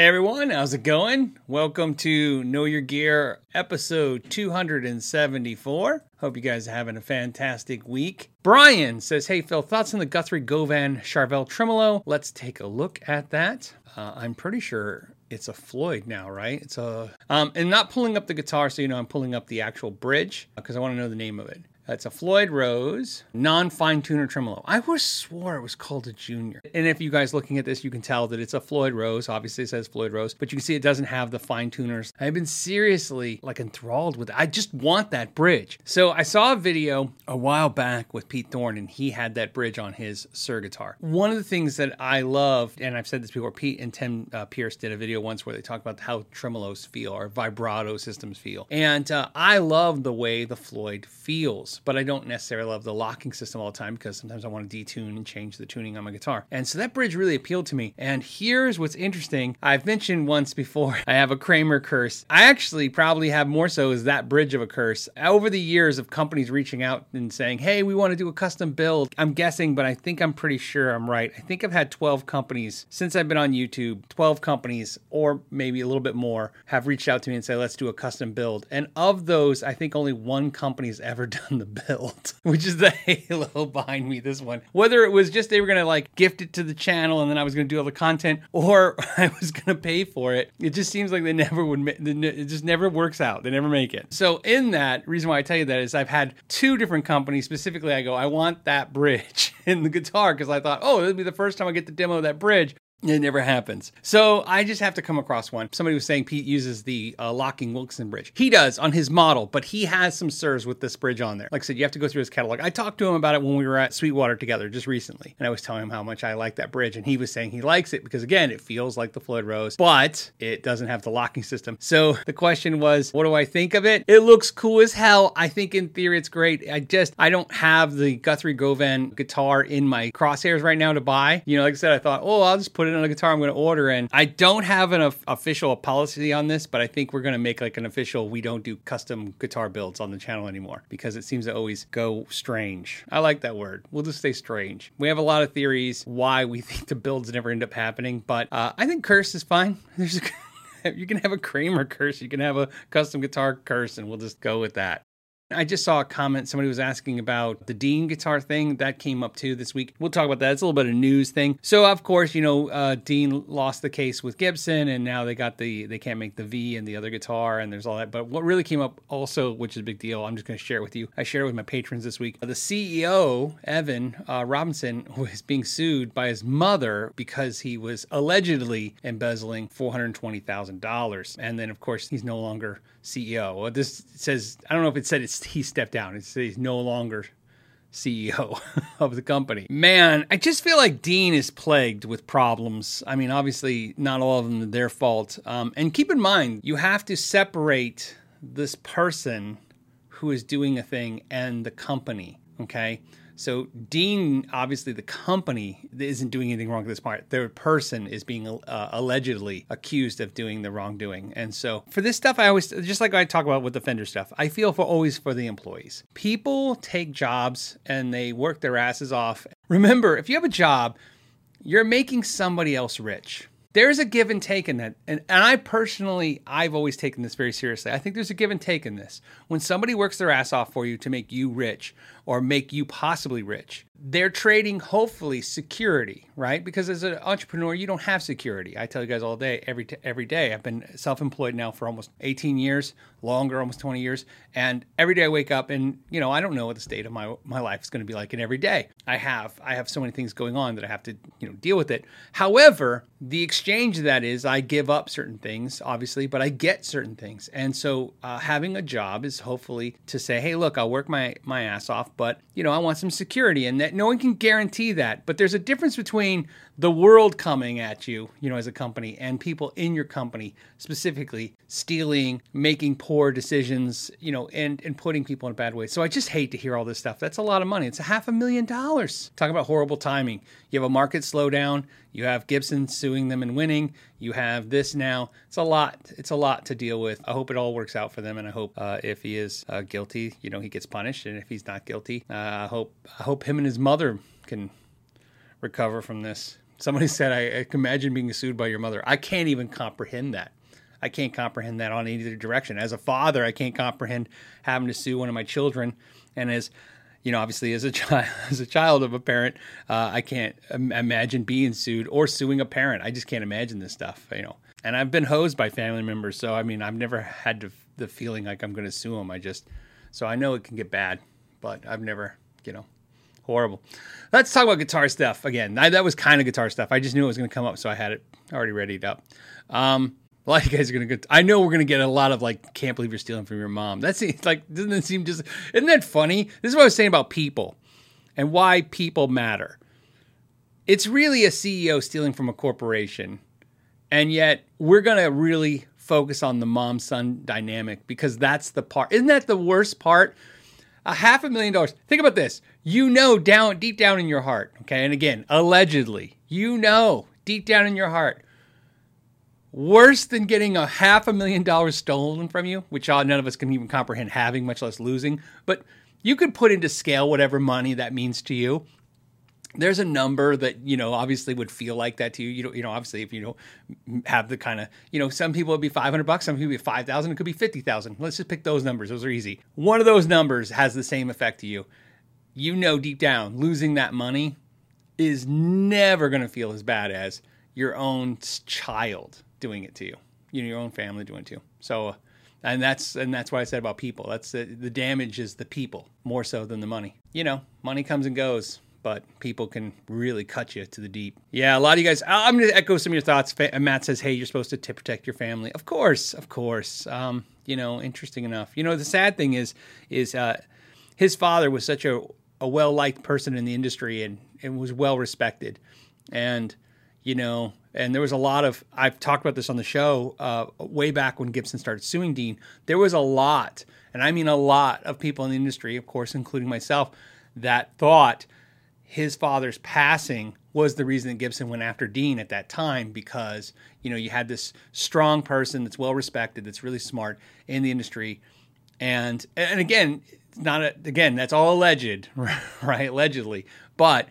Hey everyone, how's it going? Welcome to Know Your Gear episode 274. Hope you guys are having a fantastic week. Brian says, Hey Phil, thoughts on the Guthrie Govan Charvel Tremolo? Let's take a look at that. Uh, I'm pretty sure it's a Floyd now, right? It's a um, and not pulling up the guitar, so you know I'm pulling up the actual bridge because I want to know the name of it. It's a Floyd Rose non fine tuner tremolo. I was swore it was called a Junior. And if you guys looking at this, you can tell that it's a Floyd Rose. Obviously, it says Floyd Rose, but you can see it doesn't have the fine tuners. I've been seriously like enthralled with it. I just want that bridge. So I saw a video a while back with Pete Thorn, and he had that bridge on his Suhr guitar. One of the things that I loved, and I've said this before, Pete and Tim uh, Pierce did a video once where they talked about how tremolos feel or vibrato systems feel. And uh, I love the way the Floyd feels but I don't necessarily love the locking system all the time because sometimes I want to detune and change the tuning on my guitar. And so that bridge really appealed to me. And here's what's interesting I've mentioned once before I have a Kramer curse. I actually probably have more so as that bridge of a curse. Over the years of companies reaching out and saying, hey, we want to do a custom build, I'm guessing, but I think I'm pretty sure I'm right. I think I've had 12 companies since I've been on YouTube, 12 companies or maybe a little bit more have reached out to me and said, let's do a custom build. And of those, I think only one company's ever done the build, which is the halo behind me. This one, whether it was just they were gonna like gift it to the channel and then I was gonna do all the content, or I was gonna pay for it. It just seems like they never would. It just never works out. They never make it. So in that reason why I tell you that is I've had two different companies specifically. I go, I want that bridge in the guitar because I thought, oh, it'll be the first time I get to demo that bridge. It never happens. So I just have to come across one. Somebody was saying Pete uses the uh, locking Wilkinson bridge. He does on his model, but he has some Suhrs with this bridge on there. Like I said, you have to go through his catalog. I talked to him about it when we were at Sweetwater together just recently, and I was telling him how much I like that bridge, and he was saying he likes it because again, it feels like the Floyd Rose, but it doesn't have the locking system. So the question was, what do I think of it? It looks cool as hell. I think in theory it's great. I just I don't have the Guthrie Govan guitar in my crosshairs right now to buy. You know, like I said, I thought, oh, I'll just put it on a guitar I'm going to order order. And I don't have an official policy on this, but I think we're going to make like an official. We don't do custom guitar builds on the channel anymore because it seems to always go strange. I like that word. We'll just say strange. We have a lot of theories why we think the builds never end up happening, but uh, I think curse is fine. There's a, you can have a Kramer curse, you can have a custom guitar curse, and we'll just go with that. I just saw a comment. Somebody was asking about the Dean guitar thing that came up too this week. We'll talk about that. It's a little bit of news thing. So of course, you know, uh, Dean lost the case with Gibson, and now they got the they can't make the V and the other guitar, and there's all that. But what really came up also, which is a big deal, I'm just going to share it with you. I shared it with my patrons this week. The CEO Evan uh, Robinson was being sued by his mother because he was allegedly embezzling four hundred twenty thousand dollars, and then of course he's no longer CEO. This says I don't know if it said it's he stepped down. It's he's no longer CEO of the company. Man, I just feel like Dean is plagued with problems. I mean, obviously, not all of them are their fault. Um, and keep in mind, you have to separate this person who is doing a thing and the company. Okay. So Dean, obviously, the company isn't doing anything wrong at this part. Their person is being uh, allegedly accused of doing the wrongdoing. And so for this stuff, I always just like I talk about with the Fender stuff. I feel for always for the employees. People take jobs and they work their asses off. Remember, if you have a job, you're making somebody else rich there's a give and take in that. And, and I personally, I've always taken this very seriously. I think there's a give and take in this. When somebody works their ass off for you to make you rich or make you possibly rich, they're trading hopefully security, right? Because as an entrepreneur, you don't have security. I tell you guys all day, every t- every day. I've been self-employed now for almost 18 years, longer, almost 20 years, and every day I wake up and you know I don't know what the state of my my life is going to be like. And every day I have I have so many things going on that I have to you know deal with it. However, the exchange of that is I give up certain things, obviously, but I get certain things. And so uh, having a job is hopefully to say, hey, look, I'll work my my ass off, but you know I want some security and that no one can guarantee that, but there's a difference between the world coming at you, you know, as a company and people in your company specifically stealing, making poor decisions, you know, and, and putting people in a bad way. So I just hate to hear all this stuff. That's a lot of money. It's a half a million dollars. Talk about horrible timing. You have a market slowdown. You have Gibson suing them and winning. You have this now. It's a lot. It's a lot to deal with. I hope it all works out for them, and I hope uh, if he is uh, guilty, you know, he gets punished, and if he's not guilty, uh, I hope I hope him and his mother can recover from this Somebody said, I, I can imagine being sued by your mother. I can't even comprehend that. I can't comprehend that on either direction. As a father, I can't comprehend having to sue one of my children. And as you know, obviously, as a child, as a child of a parent, uh, I can't imagine being sued or suing a parent. I just can't imagine this stuff. You know, and I've been hosed by family members, so I mean, I've never had to, the feeling like I'm going to sue them. I just, so I know it can get bad, but I've never, you know, horrible. Let's talk about guitar stuff again. I, that was kind of guitar stuff. I just knew it was going to come up, so I had it already readied up. Um, a lot of you guys are gonna get. I know we're gonna get a lot of like, can't believe you're stealing from your mom. That's like, doesn't seem just? Isn't that funny? This is what I was saying about people and why people matter. It's really a CEO stealing from a corporation, and yet we're gonna really focus on the mom son dynamic because that's the part. Isn't that the worst part? A half a million dollars. Think about this. You know, down deep down in your heart. Okay, and again, allegedly, you know, deep down in your heart worse than getting a half a million dollars stolen from you, which uh, none of us can even comprehend having, much less losing. But you could put into scale whatever money that means to you. There's a number that you know obviously would feel like that to you. You know, you know, obviously if you don't have the kind of you know, some people would be 500 bucks, some people would be 5,000, it could be 50,000. Let's just pick those numbers; those are easy. One of those numbers has the same effect to you. You know deep down, losing that money is never going to feel as bad as your own child doing it to you. You know, your own family doing it to you. So, and that's and that's what I said about people. That's the, the damage is the people more so than the money. You know, money comes and goes, but people can really cut you to the deep. Yeah, a lot of you guys. I'm going to echo some of your thoughts. Matt says, "Hey, you're supposed to protect your family." Of course, of course. Um, you know, interesting enough. You know, the sad thing is, is uh, his father was such a a well liked person in the industry and and was well respected, and you know, and there was a lot of I've talked about this on the show uh, way back when Gibson started suing Dean. There was a lot, and I mean a lot of people in the industry, of course, including myself, that thought his father's passing was the reason that Gibson went after Dean at that time because you know you had this strong person that's well respected, that's really smart in the industry, and and again, not a, again that's all alleged, right? Allegedly, but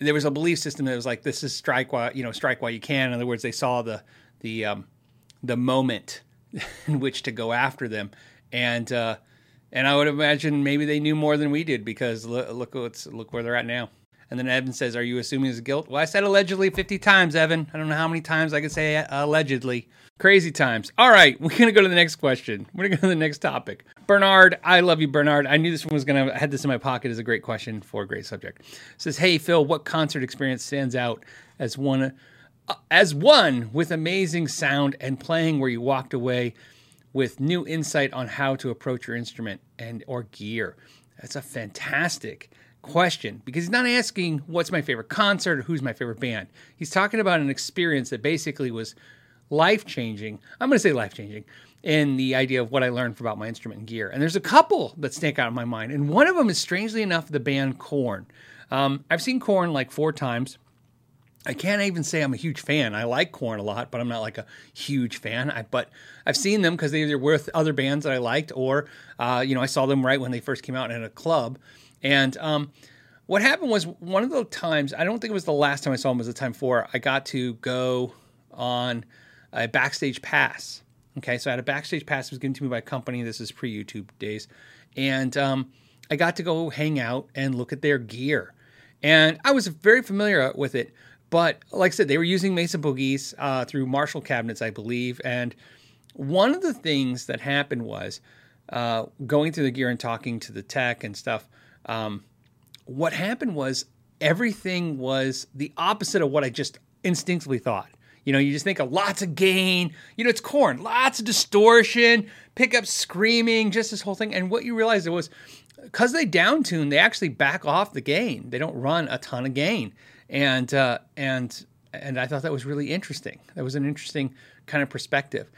there was a belief system that was like this is strike while you know strike while you can. In other words, they saw the the um, the moment in which to go after them, and uh, and I would imagine maybe they knew more than we did because look look what's look where they're at now. And then Evan says, "Are you assuming his guilt?" Well, I said allegedly 50 times, Evan. I don't know how many times I could say allegedly. Crazy times. All right, we're gonna go to the next question. We're gonna go to the next topic. Bernard, I love you, Bernard. I knew this one was gonna. I had this in my pocket as a great question for a great subject. It says, "Hey Phil, what concert experience stands out as one, uh, as one with amazing sound and playing where you walked away with new insight on how to approach your instrument and or gear?" That's a fantastic question because he's not asking what's my favorite concert or who's my favorite band. He's talking about an experience that basically was life changing. I'm going to say life changing in the idea of what I learned about my instrument and gear. And there's a couple that stick out in my mind. And one of them is strangely enough the band Korn. Um, I've seen Korn like four times. I can't even say I'm a huge fan. I like Korn a lot, but I'm not like a huge fan. I, but I've seen them because they either were with other bands that I liked, or uh, you know I saw them right when they first came out in a club. And um, what happened was one of the times I don't think it was the last time I saw them was the time before I got to go on a backstage pass. Okay, so I had a backstage pass. It was given to me by a company. This is pre YouTube days, and um, I got to go hang out and look at their gear, and I was very familiar with it. But like I said, they were using Mesa Boogies uh, through Marshall cabinets, I believe. And one of the things that happened was uh, going through the gear and talking to the tech and stuff. Um, what happened was everything was the opposite of what I just instinctively thought. You know, you just think of lots of gain. You know, it's Korn, lots of distortion, pickup screaming, just this whole thing. And what you realize it was because they downtune, they actually back off the gain. They don't run a ton of gain, and uh, and and I thought that was really interesting. That was an interesting kind of perspective,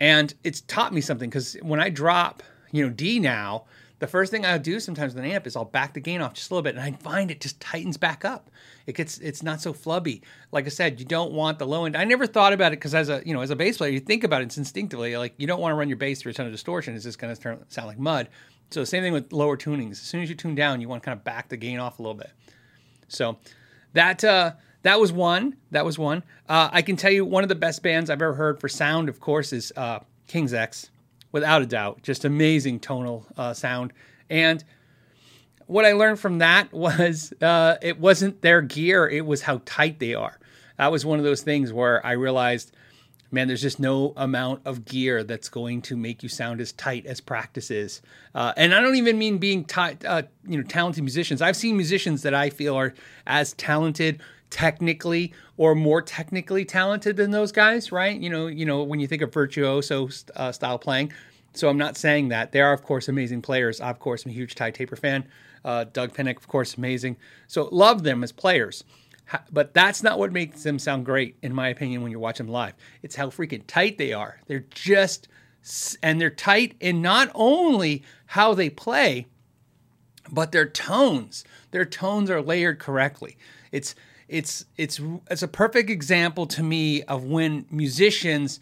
and it's taught me something because when I drop, you know, D now the first thing I'll do sometimes with an amp is I'll back the gain off just a little bit, and I find it just tightens back up. It gets it's not so flubby. Like I said, you don't want the low end. I never thought about it because as a you know as a bass player, you think about it it's instinctively. Like you don't want to run your bass through a ton of distortion. It's just going to sound like mud. So same thing with lower tunings. As soon as you tune down, you want to kind of back the gain off a little bit. So that uh, that was one. That was one. Uh, I can tell you one of the best bands I've ever heard for sound, of course, is uh, King's X, without a doubt. Just amazing tonal uh, sound. And what I learned from that was uh, it wasn't their gear, it was how tight they are. That was one of those things where I realized, man, there's just no amount of gear that's going to make you sound as tight as practice is. Uh, and I don't even mean being tight, uh, you know, talented musicians. I've seen musicians that I feel are as talented technically or more technically talented than those guys, right? You know, you know when you think of virtuoso uh, style playing. So I'm not saying that. They are, of course, amazing players. Of course, I'm a huge Ty Tabor fan. Uh, Doug Pinnick, of course, amazing. So love them as players. But that's not what makes them sound great, in my opinion, when you're watching them live. It's how freaking tight they are. They're just, and they're tight in not only how they play, but their tones. Their tones are layered correctly. It's it's it's it's a perfect example to me of when musicians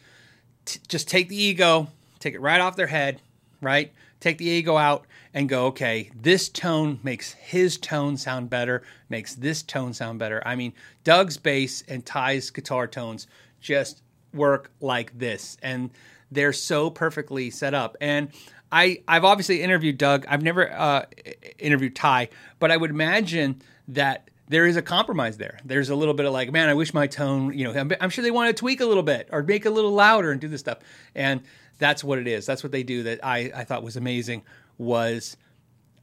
t- just take the ego, take it right off their head, right? Take the ego out and go, okay, this tone makes his tone sound better, makes this tone sound better. I mean, Doug's bass and Ty's guitar tones just work like this, and they're so perfectly set up. And I, I've obviously interviewed Doug. I've never uh, interviewed Ty, but I would imagine that there is a compromise there. There's a little bit of like, man, I wish my tone, you know, I'm, I'm sure they want to tweak a little bit or make a little louder and do this stuff. And that's what it is. That's what they do that I, I thought was amazing was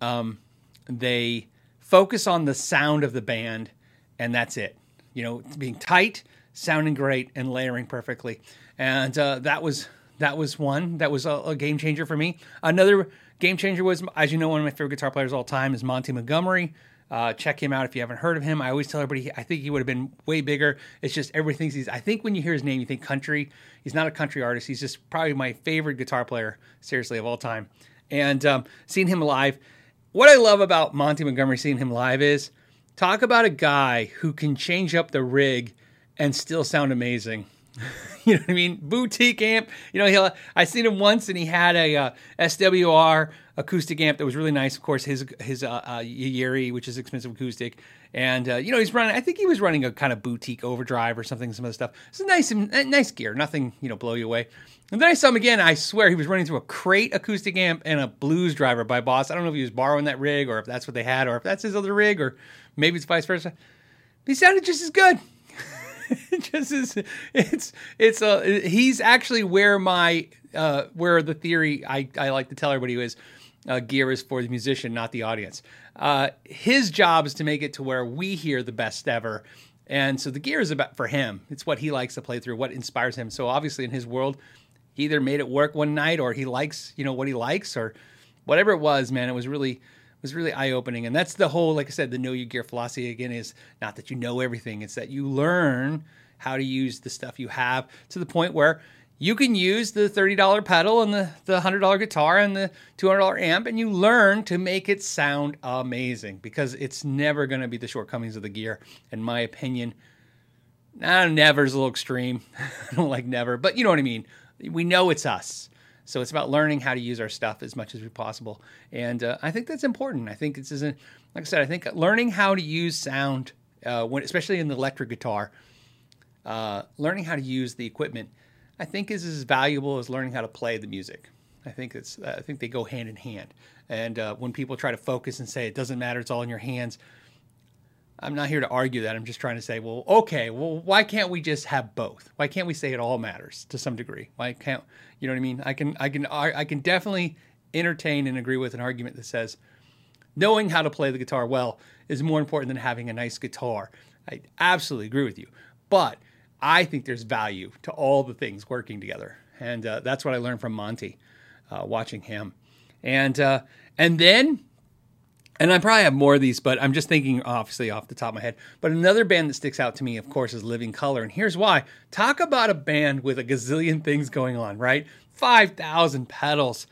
um, they focus on the sound of the band and that's it. You know, being tight, sounding great, and layering perfectly. And uh, that was that was one that was a, a, game changer for me. Another game changer was, as you know, one of my favorite guitar players all time is Monte Montgomery. Uh, check him out if you haven't heard of him. I always tell everybody I think he would have been way bigger. It's just everything he's. I think when you hear his name, you think country. He's not a country artist. He's just probably my favorite guitar player, seriously, of all time. And um, seeing him live, what I love about Monte Montgomery seeing him live is talk about a guy who can change up the rig and still sound amazing. you know what I mean? Boutique amp. You know, he I seen him once and he had a uh, SWR acoustic amp that was really nice. Of course, his his uh, uh, Yairi, which is expensive acoustic, and uh, you know he's running. I think he was running a kind of boutique overdrive or something. Some of the stuff. It's nice nice gear. Nothing you know blow you away. And then I saw him again. I swear he was running through a crate acoustic amp and a blues driver by Boss. I don't know if he was borrowing that rig or if that's what they had or if that's his other rig or maybe it's vice versa. He sounded just as good. just as it's it's a uh, he's actually where my uh where the theory I I like to tell everybody is uh, gear is for the musician, not the audience. Uh, his job is to make it to where we hear the best ever. And so the gear is about for him. It's what he likes to play through, what inspires him. So obviously in his world, he either made it work one night or he likes, you know, what he likes or whatever it was, man, it was really was really eye opening. And that's the whole, like I said, the know your gear philosophy again is not that you know everything, it's that you learn how to use the stuff you have to the point where you can use the $30 pedal and the, the $100 guitar and the $200 amp and you learn to make it sound amazing because it's never going to be the shortcomings of the gear in my opinion. Nah, never's a little extreme. I don't like never but you know what i mean. We know it's us. So it's about learning how to use our stuff as much as we possible. And uh, i think that's important. I think this isn't like i said i think learning how to use sound uh, when, especially in the electric guitar uh, learning how to use the equipment I think is as valuable as learning how to play the music. I think it's I think they go hand in hand. And uh, when people try to focus and say it doesn't matter, it's all in your hands. I'm not here to argue that. I'm just trying to say, well, okay, well, why can't we just have both? Why can't we say it all matters to some degree? Why can't you know what I mean? I can I can I can definitely entertain and agree with an argument that says knowing how to play the guitar well is more important than having a nice guitar. I absolutely agree with you. But I think there's value to all the things working together, and uh, that's what I learned from Monte, uh, watching him, and uh, and then, and I probably have more of these, but I'm just thinking obviously off the top of my head. But another band that sticks out to me, of course, is Living Colour, and here's why: talk about a band with a gazillion things going on, right? Five thousand pedals,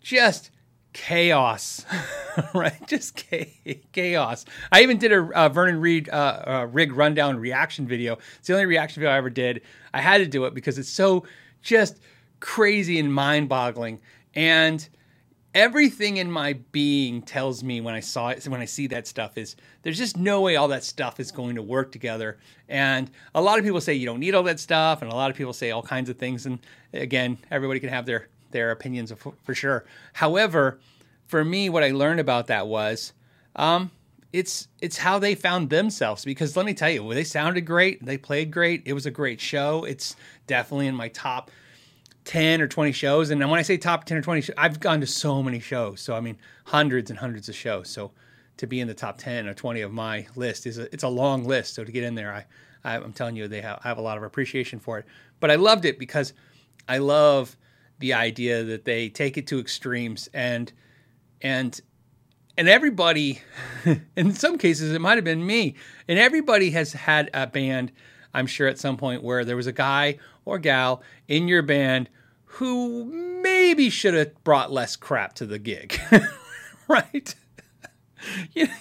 just chaos, right? Just chaos. I even did a uh, Vernon Reid uh, uh, rig rundown reaction video. It's the only reaction video I ever did. I had to do it because it's so just crazy and mind boggling. And everything in my being tells me when I saw it, when I see that stuff, is there's just no way all that stuff is going to work together. And a lot of people say you don't need all that stuff, and a lot of people say all kinds of things. And again, everybody can have their their opinions for, for sure. However, for me, what I learned about that was, um, it's it's how they found themselves. Because let me tell you, they sounded great, they played great, it was a great show. It's definitely in my top 10 or 20 shows. And when I say top 10 or 20, I've gone to so many shows. So, I mean, hundreds and hundreds of shows. So, to be in the top 10 or 20 of my list is a, it's a long list. So, to get in there, I, I am telling you, they have, I have a lot of appreciation for it. But I loved it because I love the idea that they take it to extremes and, and, and everybody, in some cases, it might have been me, and everybody has had a band I'm sure at some point where there was a guy or gal in your band who maybe should have brought less crap to the gig, right? yeah,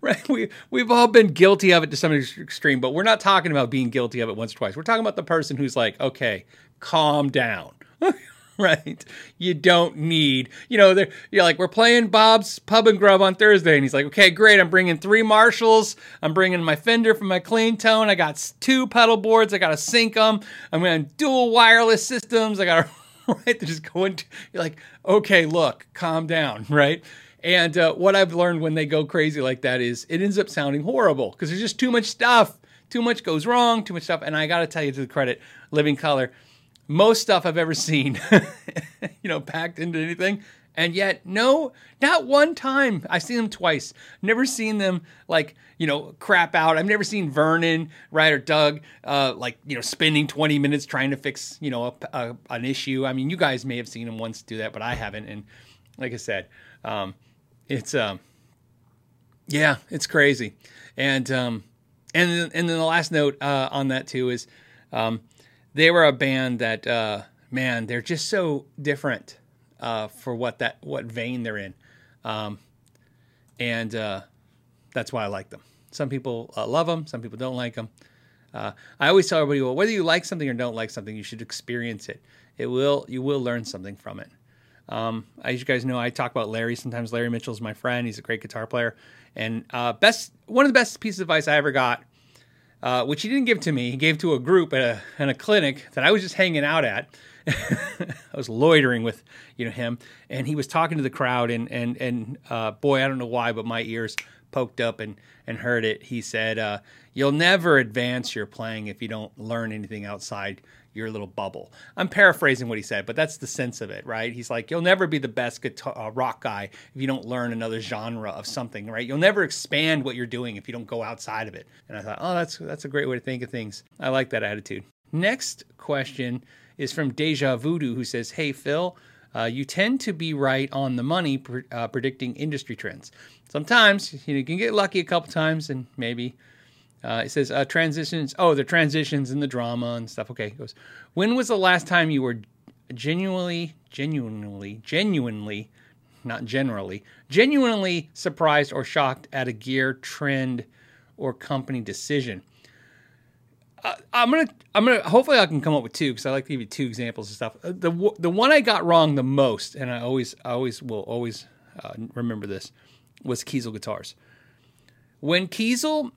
right. We we've all been guilty of it to some extreme, but we're not talking about being guilty of it once or twice. We're talking about the person who's like, okay, calm down. right? You don't need, you know, they're, you're like, we're playing Bob's Pub and Grub on Thursday. And he's like, okay, great. I'm bringing three Marshalls. I'm bringing my Fender for my clean tone. I got two pedal boards. I got to sync them. I'm going to dual wireless systems. I got to, right? They're just going to, you're like, okay, look, calm down, right? And uh, what I've learned when they go crazy like that is it ends up sounding horrible because there's just too much stuff. Too much goes wrong, too much stuff. And I got to tell you to the credit, Living Colour, most stuff I've ever seen, you know, packed into anything. And yet, no, not one time. I've seen them twice. Never seen them like, you know, crap out. I've never seen Vernon, right, or Doug, uh, like, you know, spending 20 minutes trying to fix, you know, a, a, an issue. I mean, you guys may have seen them once do that, but I haven't. And like I said, um, it's, um, yeah, it's crazy. And, um, and, and then the last note uh, on that too is, um, they were a band that uh, man, they're just so different uh, for what that what vein they're in, um, and uh, that's why I like them. Some people uh, love them, some people don't like them. Uh, I always tell everybody, well, whether you like something or don't like something, you should experience it. It will you will learn something from it. Um, as you guys know, I talk about Larry. Sometimes Larry Mitchell's my friend. He's a great guitar player, and uh, best one of the best pieces of advice I ever got uh, which he didn't give to me. He gave to a group at a, at a clinic that I was just hanging out at. I was loitering with you know him, and he was talking to the crowd, and and and uh, boy, I don't know why, but my ears poked up and and heard it. He said, uh, "You'll never advance your playing if you don't learn anything outside your little bubble. I'm paraphrasing what he said, but that's the sense of it, right? He's like, you'll never be the best guitar, uh, rock guy if you don't learn another genre of something, right? You'll never expand what you're doing if you don't go outside of it. And I thought, oh, that's that's a great way to think of things. I like that attitude. Next question is from Deja Voodoo, who says, "Hey Phil." Uh, you tend to be right on the money pre- uh, predicting industry trends. Sometimes you, know, you can get lucky a couple times and maybe uh, it says uh, transitions. Oh, the transitions and the drama and stuff. Okay, it goes. When was the last time you were genuinely, genuinely, genuinely, not generally, genuinely surprised or shocked at a gear trend or company decision? Uh, I'm gonna, I'm gonna. Hopefully, I can come up with two because I like to give you two examples of stuff. Uh, the the one I got wrong the most, and I always, I always will always uh, remember this, was Kiesel guitars. When Kiesel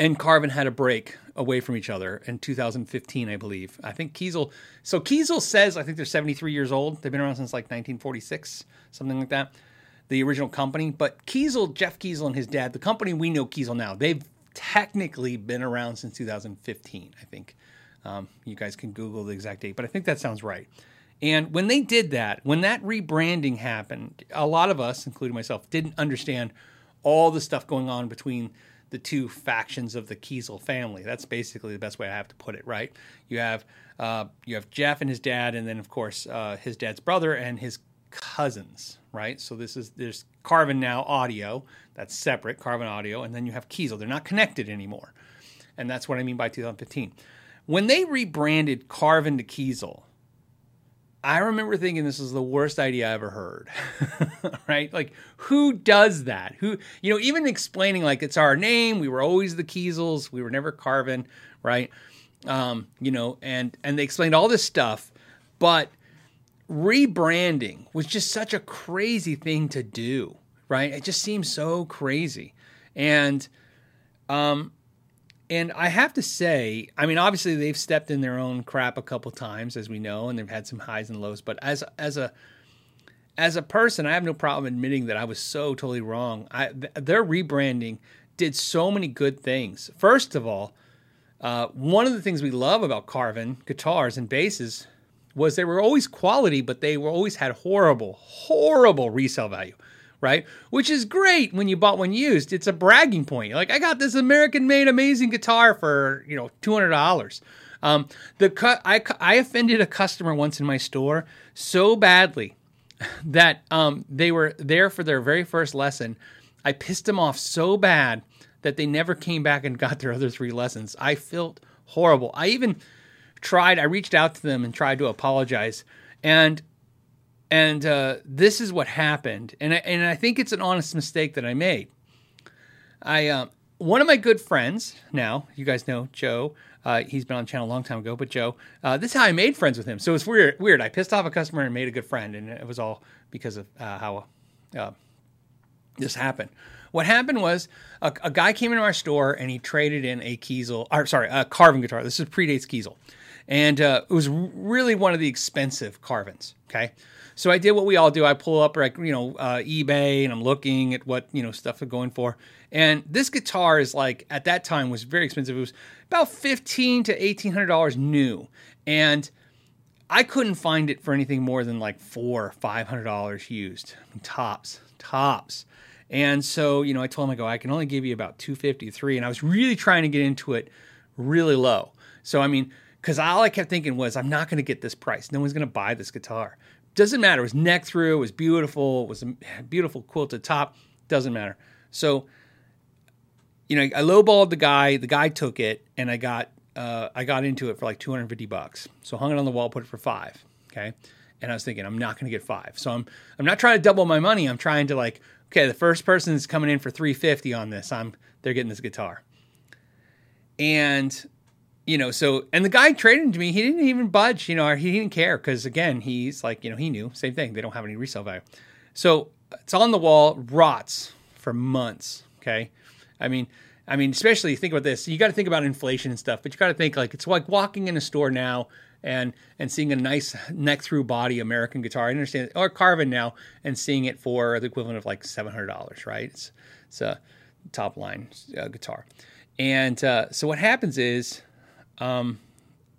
and Carvin had a break away from each other in 2015, I believe. I think Kiesel. So Kiesel says I think they're 73 years old. They've been around since like 1946, something like that. The original company, but Kiesel, Jeff Kiesel, and his dad, the company we know Kiesel now, they've technically been around since 2015. I think um, you guys can Google the exact date, but I think that sounds right. And when they did that, when that rebranding happened, a lot of us, including myself, didn't understand all the stuff going on between the two factions of the Kiesel family. That's basically the best way I have to put it, right? You have uh, you have Jeff and his dad, and then of course uh, his dad's brother and his cousins, right? So this is there's Carvin now audio that's separate, Carvin audio, and then you have Kiesel. They're not connected anymore, and that's what I mean by 2015. When they rebranded Carvin to Kiesel, I remember thinking this is the worst idea I ever heard. right? Like, who does that? Who, you know, even explaining like it's our name, we were always the Kiesels, we were never Carvin, right? Um, you know, and and they explained all this stuff, but rebranding was just such a crazy thing to do, right? It just seems so crazy. And um and I have to say, I mean obviously they've stepped in their own crap a couple times as we know and they've had some highs and lows, but as as a as a person, I have no problem admitting that I was so totally wrong. I, th- their rebranding did so many good things. First of all, uh, one of the things we love about Carvin guitars and basses was they were always quality, but they were always had horrible, horrible resale value, right? Which is great when you bought one used. It's a bragging point. You're like, I got this American-made amazing guitar for you know two hundred dollars. Um, the cu- I, I offended a customer once in my store so badly that um, they were there for their very first lesson. I pissed them off so bad that they never came back and got their other three lessons. I felt horrible. I even tried. I reached out to them and tried to apologize, and and uh, this is what happened. And I, and I think it's an honest mistake that I made. I uh, one of my good friends now, you guys know Joe. Uh, he's been on the channel a long time ago, but Joe, uh, this is how I made friends with him. So it's weird. Weird. I pissed off a customer and made a good friend, and it was all because of uh, how uh, this happened. What happened was a, a, guy came into our store and he traded in a Kiesel, or sorry, a Carvin guitar. This is predates Kiesel, and uh, it was really one of the expensive Carvins. Okay, so I did what we all do. I pull up like you know uh, eBay and I'm looking at what you know stuff are going for. And this guitar is like at that time was very expensive. It was about fifteen to eighteen hundred dollars new, and I couldn't find it for anything more than like four, or five hundred dollars used, tops, tops. And so, you know, I told him, I go, I can only give you about 253. And I was really trying to get into it really low. So, I mean, because all I kept thinking was, I'm not going to get this price. No one's going to buy this guitar. Doesn't matter. It was neck through, it was beautiful, it was a beautiful quilted top. Doesn't matter. So, you know, I lowballed the guy. The guy took it, and I got uh, I got into it for like 250 bucks. So hung it on the wall, put it for five. Okay, and I was thinking I'm not going to get five. So I'm I'm not trying to double my money. I'm trying to like okay, the first person is coming in for 350 on this. I'm they're getting this guitar. And you know, so and the guy traded to me, he didn't even budge, you know, he didn't care because again, he's like, you know, he knew, same thing, they don't have any resale value. So it's on the wall, rots for months. Okay. I mean, I mean, especially think about this. You got to think about inflation and stuff, but you got to think like it's like walking in a store now and and seeing a nice neck through body American guitar. I understand, or Carvin now, and seeing it for the equivalent of like seven hundred dollars, right? It's it's a top line uh, guitar, and uh, so what happens is, um,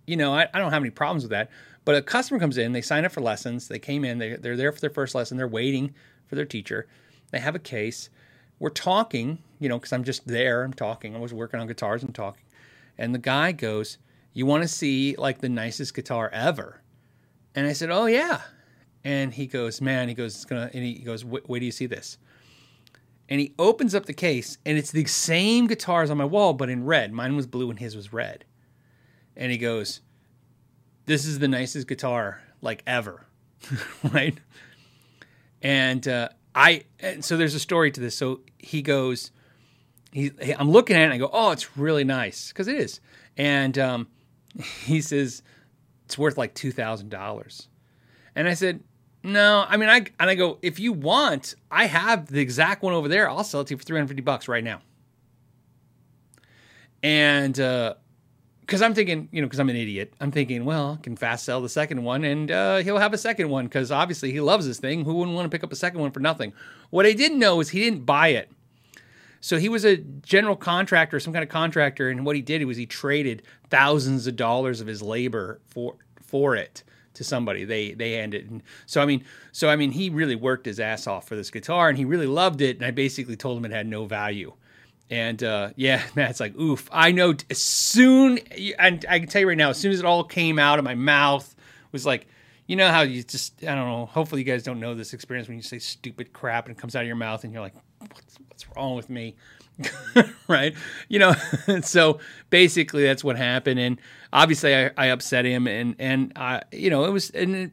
you know, I, I don't have any problems with that. But a customer comes in, they sign up for lessons. They came in, they, they're there for their first lesson. They're waiting for their teacher. They have a case. We're talking, you know, because I'm just there. I'm talking. I was working on guitars and talking. And the guy goes, you want to see like the nicest guitar ever? And I said, Oh, yeah. And he goes, Man, he goes, It's gonna, and he goes, Wait do you see this? And he opens up the case, and it's the same guitars on my wall, but in red. Mine was blue and his was red. And he goes, This is the nicest guitar like ever. right? And uh, I, and so there's a story to this. So he goes, he, I'm looking at it and I go, Oh, it's really nice. Because it is. And um, he says it's worth like two thousand dollars, and I said, no. I mean, I and I go, if you want, I have the exact one over there. I'll sell it to you for three hundred fifty bucks right now. And because I'm thinking, you know, because I'm an idiot, I'm thinking, well, I can fast sell the second one, and uh, he'll have a second one because obviously he loves this thing. Who wouldn't want to pick up a second one for nothing? What I didn't know is he didn't buy it so he was a general contractor, some kind of contractor, and what he did was he traded thousands of dollars of his labor for for it to somebody. They they ended. And so I mean, so I mean, he really worked his ass off for this guitar, and he really loved it. And I basically told him it had no value. And uh, yeah, Matt's like, oof. I know. As soon, and I can tell you right now, as soon as it all came out of my mouth, was like, you know how you just, I don't know. Hopefully, you guys don't know this experience when you say stupid crap and it comes out of your mouth, and you're like, what's, what's wrong with me? right? You know, so basically that's what happened. And obviously I, I upset him and, and I, you know, it was, and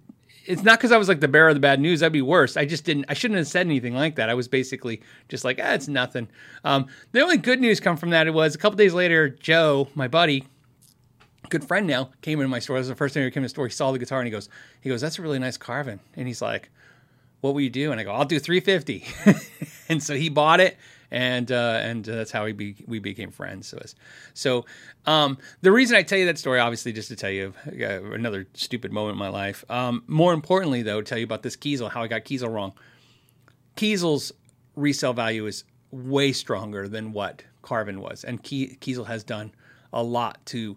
it's not because I was like the bearer of the bad news. That'd be worse. I just didn't. I shouldn't have said anything like that. I was basically just like, ah, it's nothing. Um, the only good news come from that it was a couple days later. Joe, my buddy, good friend now came into my store. This was the first time he came to the store. He saw the guitar and he goes, he goes, that's a really nice Carvin. And he's like, what will you do? And I go, I'll do 350. and so he bought it and uh, and that's how we be, we became friends. So, so um, the reason I tell you that story, obviously, just to tell you uh, another stupid moment in my life. Um, more importantly, though, tell you about this Kiesel, how I got Kiesel wrong. Kiesel's resale value is way stronger than what Carvin was, and Kiesel has done a lot to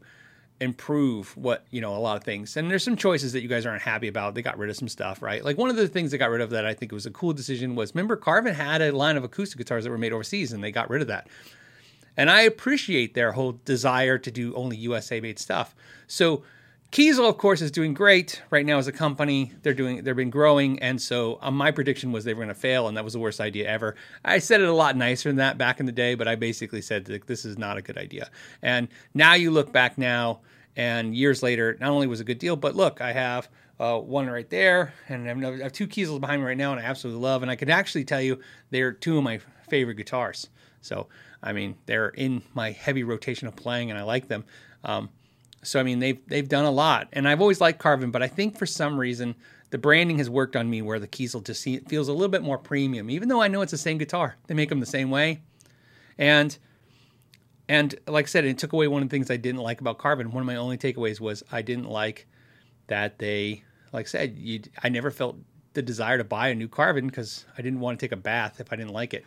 improve what you know a lot of things and there's some choices that you guys aren't happy about they got rid of some stuff right like one of the things they got rid of that i think was a cool decision was remember carvin had a line of acoustic guitars that were made overseas and they got rid of that and i appreciate their whole desire to do only usa made stuff so Kiesel, of course, is doing great right now as a company. They're doing, they've been growing, and so um, my prediction was they were going to fail, and that was the worst idea ever. I said it a lot nicer than that back in the day, but I basically said that this is not a good idea. And now you look back now, and years later, not only was a good deal, but look, I have uh, one right there, and I have two Kiesels behind me right now, and I absolutely love. And I can actually tell you they're two of my favorite guitars. So I mean, they're in my heavy rotation of playing, and I like them. Um, so I mean, they've they've done a lot, and I've always liked Carvin, but I think for some reason the branding has worked on me where the Kiesel just feels a little bit more premium, even though I know it's the same guitar. They make them the same way, and and like I said, it took away one of the things I didn't like about Carvin. One of my only takeaways was I didn't like that they, like I said, you I never felt the desire to buy a new Carvin because I didn't want to take a bath if I didn't like it.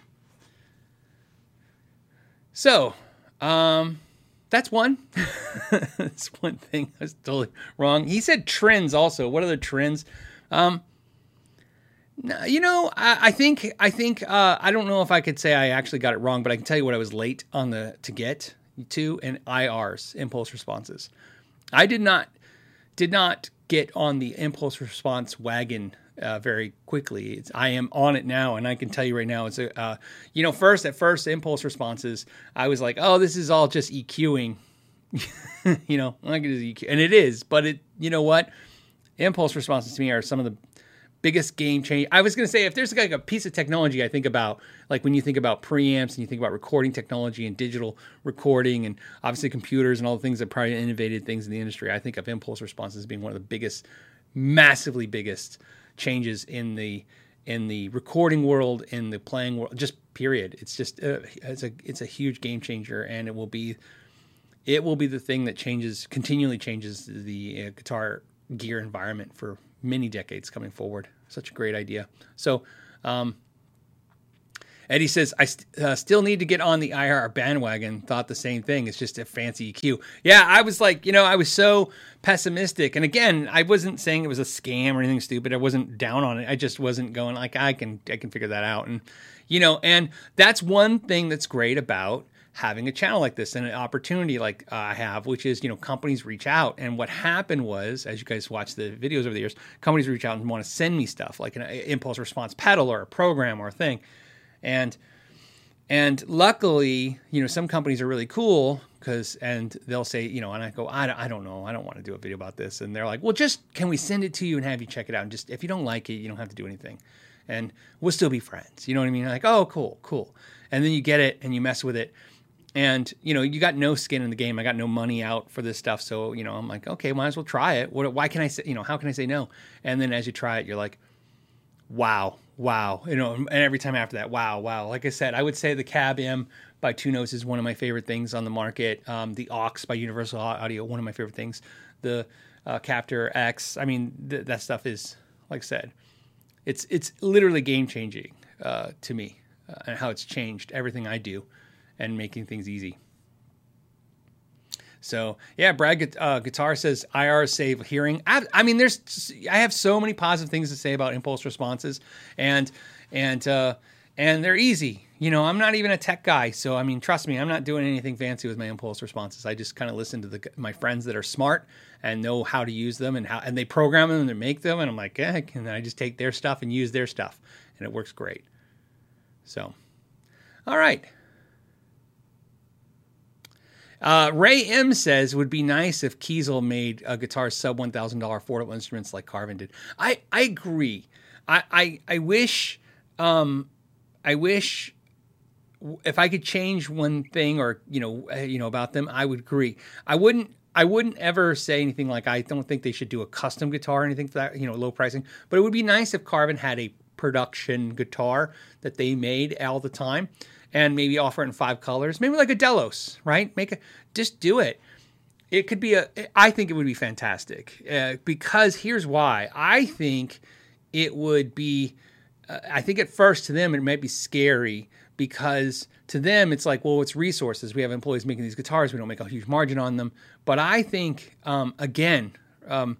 So, um, that's one. that's one thing. I was totally wrong. He said trends also. What are the trends? Um, you know, I, I, think I think uh, I don't know if I could say I actually got it wrong, but I can tell you what I was late on the to get to and IRs impulse responses. I did not did not get on the impulse response wagon uh, very quickly. It's, I am on it now, and I can tell you right now, it's a uh, you know first at first impulse responses, I was like, oh, this is all just EQing, you know, I can just EQ, and it is, but it you know what, impulse responses to me are some of the biggest game change. I was going to say if there's like a piece of technology I think about, like when you think about preamps and you think about recording technology and digital recording and obviously computers and all the things that probably innovated things in the industry, I think of impulse responses as being one of the biggest, massively biggest changes in the in the recording world, in the playing world, just period. It's just uh, it's a it's a huge game changer, and it will be it will be the thing that changes continually changes the uh, guitar gear environment for many decades coming forward. Such a great idea. So. Um, Eddie says, I st- uh, still need to get on the IR bandwagon. Thought the same thing. It's just a fancy EQ. Yeah, I was like, you know, I was so pessimistic. And again, I wasn't saying it was a scam or anything stupid. I wasn't down on it. I just wasn't going like, I can, I can figure that out. And, you know, and that's one thing that's great about having a channel like this and an opportunity like uh, I have, which is, you know, companies reach out. And what happened was, as you guys watch the videos over the years, companies reach out and want to send me stuff like an impulse response pedal or a program or a thing. And and luckily, you know, some companies are really cool because, and they'll say, you know, and I go, I don't, I don't know, I don't want to do a video about this, and they're like, well, just can we send it to you and have you check it out, and just if you don't like it, you don't have to do anything, and we'll still be friends. You know what I mean? Like, oh, cool, cool, and then you get it and you mess with it, and you know, you got no skin in the game. I got no money out for this stuff, so you know, I'm like, okay, might as well try it. What, why can I say, you know, how can I say no? And then as you try it, you're like, wow, wow. You know, and every time after that, wow, wow. Like I said, I would say the Cab M by Two Notes is one of my favorite things on the market. Um, the OX by Universal Audio, one of my favorite things. The uh, Captor X, I mean, th- that stuff is, like I said, it's it's literally game changing uh, to me uh, and how it's changed everything I do and making things easy. So yeah, Brad uh, Guitar says IR save hearing. I, I, mean, there's I have so many positive things to say about impulse responses, and and uh, and they're easy. You know, I'm not even a tech guy, so I mean, trust me, I'm not doing anything fancy with my impulse responses. I just kind of listen to the, my friends that are smart and know how to use them and how and they program them and they make them, and I'm like, eh, and I just take their stuff and use their stuff, and it works great. So, all right. Uh, Ray M says would be nice if Kiesel made a guitar sub one thousand dollar affordable instruments like Carvin did. I I agree. I I, I wish um, I wish if I could change one thing or you know uh, you know about them, I would agree. I wouldn't I wouldn't ever say anything like I don't think they should do a custom guitar or anything for that, you know, low pricing. But it would be nice if Carvin had a production guitar that they made all the time and maybe offer it in five colors, maybe like a Delos, right? Make a just do it. It could be a. I think it would be fantastic uh, because here's why. I think it would be. Uh, I think at first to them it might be scary because to them it's like, well, it's resources. We have employees making these guitars. We don't make a huge margin on them. But I think um, again, um,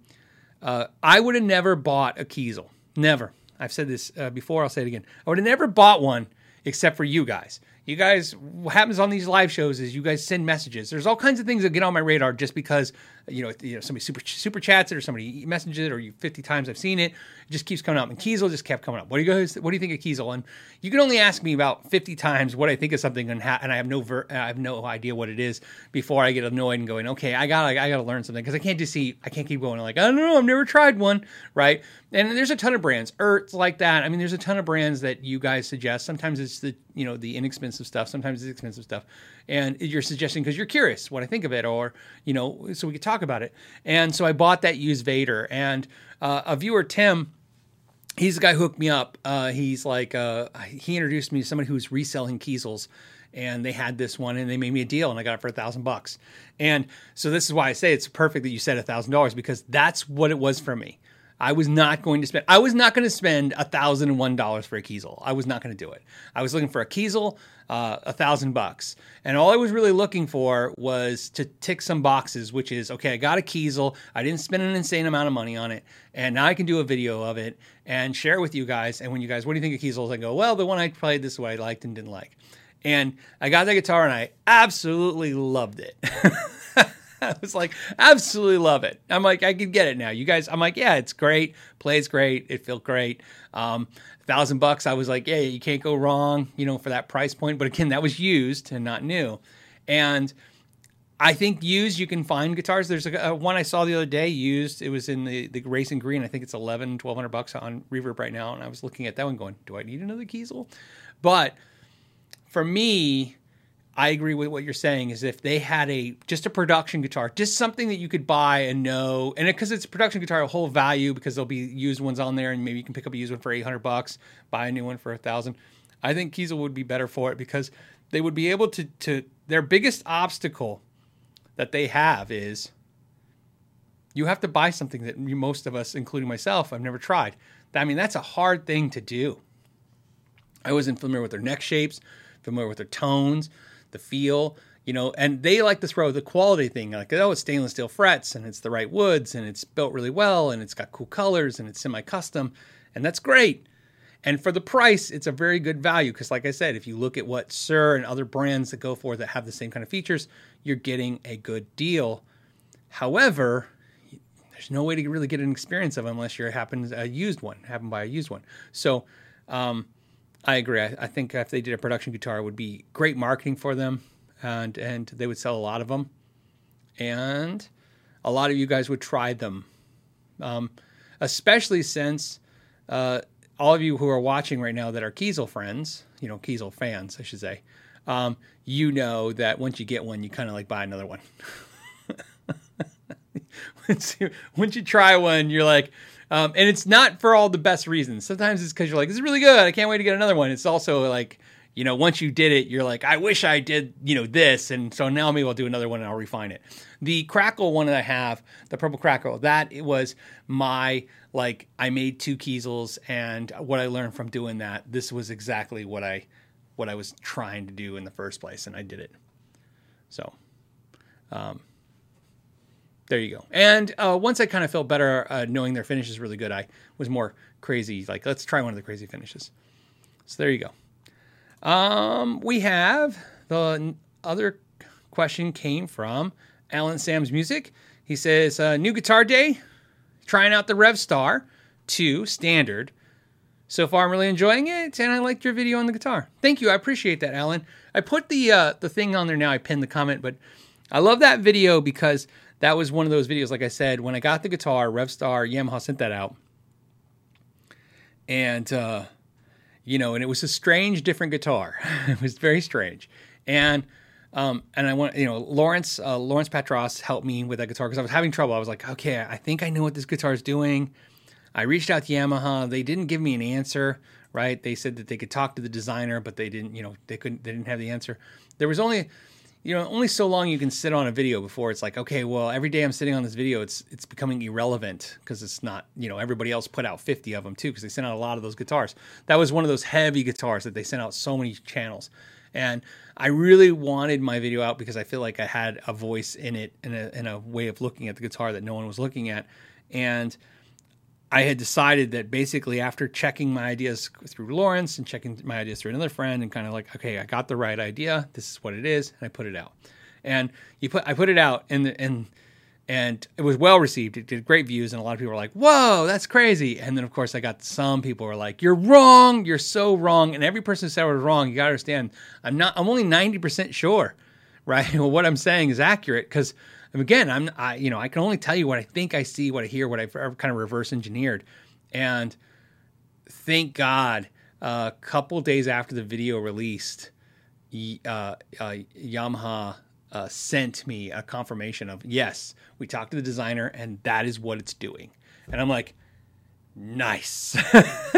uh, I would have never bought a Kiesel. Never. I've said this uh, before. I'll say it again. I would have never bought one except for you guys. You guys, what happens on these live shows is you guys send messages. There's all kinds of things that get on my radar just because you know, you know somebody super super chats it or somebody messages it or you 50 times I've seen it. It just keeps coming up. And Kiesel just kept coming up. What do you guys? What do you think of Kiesel? And you can only ask me about 50 times what I think of something and, ha- and I have no ver- I have no idea what it is before I get annoyed and going, okay, I got I got to learn something because I can't just see I can't keep going like I don't know I've never tried one right. And there's a ton of brands, Ertz like that. I mean, there's a ton of brands that you guys suggest. Sometimes it's the you know the inexpensive stuff. Sometimes it's expensive stuff and you're suggesting because you're curious what I think of it, or you know, so we could talk about it. And so I bought that used Vader, and uh, a viewer Tim. He's the guy who hooked me up. Uh, he's like uh, he introduced me to somebody who's reselling Kiesels, and they had this one, and they made me a deal, and I got it for a thousand bucks. And so this is why I say it's perfect that you said a thousand dollars because that's what it was for me. I was not going to spend. I was not going to spend a thousand and one dollars for a Kiesel. I was not going to do it. I was looking for a Kiesel, uh, a thousand bucks, and all I was really looking for was to tick some boxes, which is okay. I got a Kiesel. I didn't spend an insane amount of money on it, and now I can do a video of it and share it with you guys. And when you guys, what do you think of Kiesels? I go, well, the one I played this way I liked and didn't like, and I got that guitar and I absolutely loved it. I was like, absolutely love it. I'm like, I can get it now. You guys, I'm like, yeah, it's great. Plays great. It feels great. Um, thousand bucks. I was like, yeah, you can't go wrong, you know, for that price point. But again, that was used and not new. And I think used, you can find guitars. There's a, a, one I saw the other day used. It was in the, the racing green. I think it's 11, 1200 bucks on reverb right now. And I was looking at that one going, do I need another Kiesel? But for me, I agree with what you're saying. Is if they had a just a production guitar, just something that you could buy and know, and because it, it's a production guitar, a whole value because there'll be used ones on there, and maybe you can pick up a used one for 800 bucks, buy a new one for a thousand. I think Kiesel would be better for it because they would be able to to their biggest obstacle that they have is you have to buy something that most of us, including myself, I've never tried. I mean, that's a hard thing to do. I wasn't familiar with their neck shapes, familiar with their tones the feel, you know, and they like to throw the quality thing, like, oh, it's stainless steel frets and it's the right woods and it's built really well and it's got cool colors and it's semi custom, and that's great. And for the price, it's a very good value because, like I said, if you look at what Suhr and other brands that go for that have the same kind of features, you're getting a good deal. However, there's no way to really get an experience of unless you're happen a used one, happen by a used one. So, um, I agree. I, I, think if they did a production guitar, it would be great marketing for them, and and they would sell a lot of them, and a lot of you guys would try them, um, especially since uh, all of you who are watching right now that are Kiesel friends, you know Kiesel fans, I should say, um, you know that once you get one, you kind of like buy another one. once, you, once you try one, you're like um, and it's not for all the best reasons. Sometimes it's because you're like, this is really good. I can't wait to get another one. It's also like, you know, once you did it, you're like, I wish I did, you know, this. And so now maybe I'll do another one and I'll refine it. The crackle one that I have, the purple crackle, that it was my, like, I made two Kiesels and what I learned from doing that, this was exactly what I, what I was trying to do in the first place. And I did it. So, um, there you go. And uh, once I kind of felt better uh, knowing their finish is really good, I was more crazy. Like, let's try one of the crazy finishes. So there you go. Um, we have the other question came from Alan Sam's Music. He says, uh, New Guitar Day, trying out the Revstar 2 Standard. So far, I'm really enjoying it, and I liked your video on the guitar. Thank you. I appreciate that, Alan. I put the uh, the thing on there now. I pinned the comment, but I love that video because – that was one of those videos, like I said, when I got the guitar, Revstar, Yamaha sent that out. And, uh, you know, and it was a strange, different guitar. it was very strange. And Um, and I want, you know, Lawrence, uh, Lawrence Patros helped me with that guitar because I was having trouble. I was like, okay, I think I know what this guitar is doing. I reached out to Yamaha. They didn't give me an answer, right? They said that they could talk to the designer, but they didn't, you know, they couldn't, they didn't have the answer. There was only, you know, only so long you can sit on a video before it's like, okay, well, every day I'm sitting on this video, it's it's becoming irrelevant because it's not, you know, everybody else put out 50 of them too because they sent out a lot of those guitars. That was one of those heavy guitars that they sent out so many channels. And I really wanted my video out because I feel like I had a voice in it and a, in a way of looking at the guitar that no one was looking at. And I had decided that basically after checking my ideas through Lawrence and checking my ideas through another friend and kind of like, okay, I got the right idea. This is what it is, and I put it out. And you put I put it out and and and it was well received. It did great views, and a lot of people were like, "Whoa, that's crazy!" And then, of course, I got some people were like, "You're wrong. You're so wrong." And every person who said I was wrong, you got to understand, I'm not. I'm only ninety percent sure, right? well, what I'm saying is accurate because, again, I'm. I you know I can only tell you what I think I see, what I hear, what I've kind of reverse engineered, and thank God, a couple days after the video released, uh, uh, Yamaha uh, sent me a confirmation of yes, we talked to the designer and that is what it's doing. And I'm like, nice.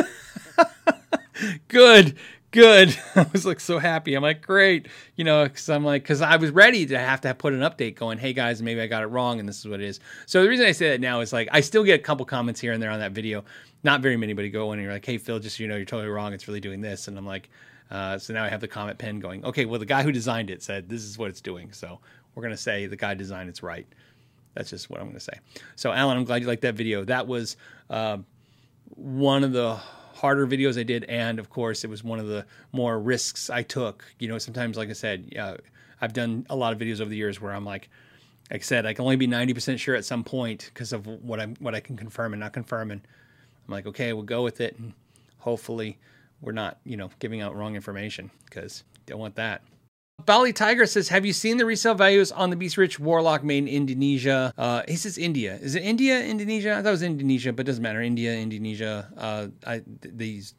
good, good. I was like so happy. I'm like, great. You know, because I'm like, because I was ready to have to put an update going, hey guys, maybe I got it wrong and this is what it is. So the reason I say that now is like, I still get a couple comments here and there on that video. Not very many, but you go in and you're like, hey Phil, just so you know, you're totally wrong. It's really doing this. And I'm like, uh, so now I have the comment pen going, okay, well, the guy who designed it said this is what it's doing. So we're going to say the guy designed it's right. That's just what I'm going to say. So, Alan, I'm glad you liked that video. That was uh, one of the harder videos I did. And of course, it was one of the more risks I took. You know, sometimes, like I said, uh, I've done a lot of videos over the years where I'm like, like I said, I can only be 90% sure at some point because of what I'm, what I can confirm and not confirm. And I'm like, okay, we'll go with it. And hopefully, we're not, you know, giving out wrong information because don't want that. Bali Tiger says, "Have you seen the resale values on the BC Rich Warlock made in Indonesia?" Uh, he says India. Is it India, Indonesia? I thought it was Indonesia, but it doesn't matter. India, Indonesia. Uh, I,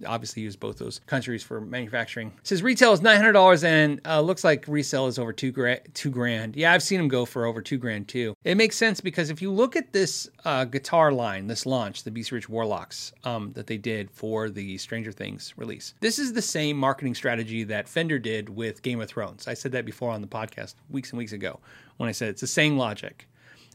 obviously use both those countries for manufacturing. It says retail is nine hundred dollars, and uh, looks like resale is over two grand. Two grand. Yeah, I've seen them go for over two grand too. It makes sense because if you look at this uh, guitar line, this launch, the BC Rich Warlocks um, that they did for the Stranger Things release, this is the same marketing strategy that Fender did with Game of Thrones. I said that before on the podcast weeks and weeks ago when I said it's the same logic.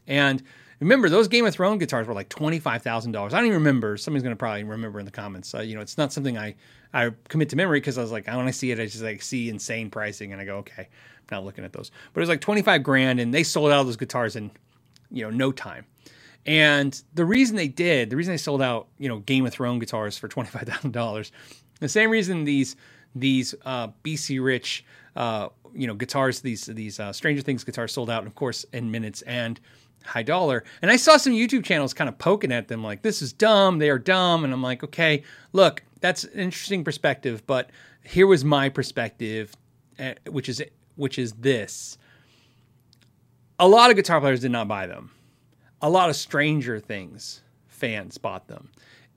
And remember, those Game of Thrones guitars were like twenty five thousand dollars. I don't even remember. Somebody's going to probably remember in the comments. Uh, you know, it's not something I I commit to memory because I was like, when I see it, I just like see insane pricing, and I go, okay, I'm not looking at those. But it was like twenty five grand, and they sold out those guitars in you know no time. And the reason they did, the reason they sold out, you know, Game of Thrones guitars for twenty five thousand dollars, the same reason these these uh, BC Rich uh, you know guitars these these uh, Stranger Things guitars sold out, of course, in minutes and high dollar. And I saw some YouTube channels kind of poking at them like this is dumb, they are dumb, and I'm like, okay, look, that's an interesting perspective, but here was my perspective, eh, which is which is this. A lot of guitar players did not buy them. A lot of Stranger Things fans bought them.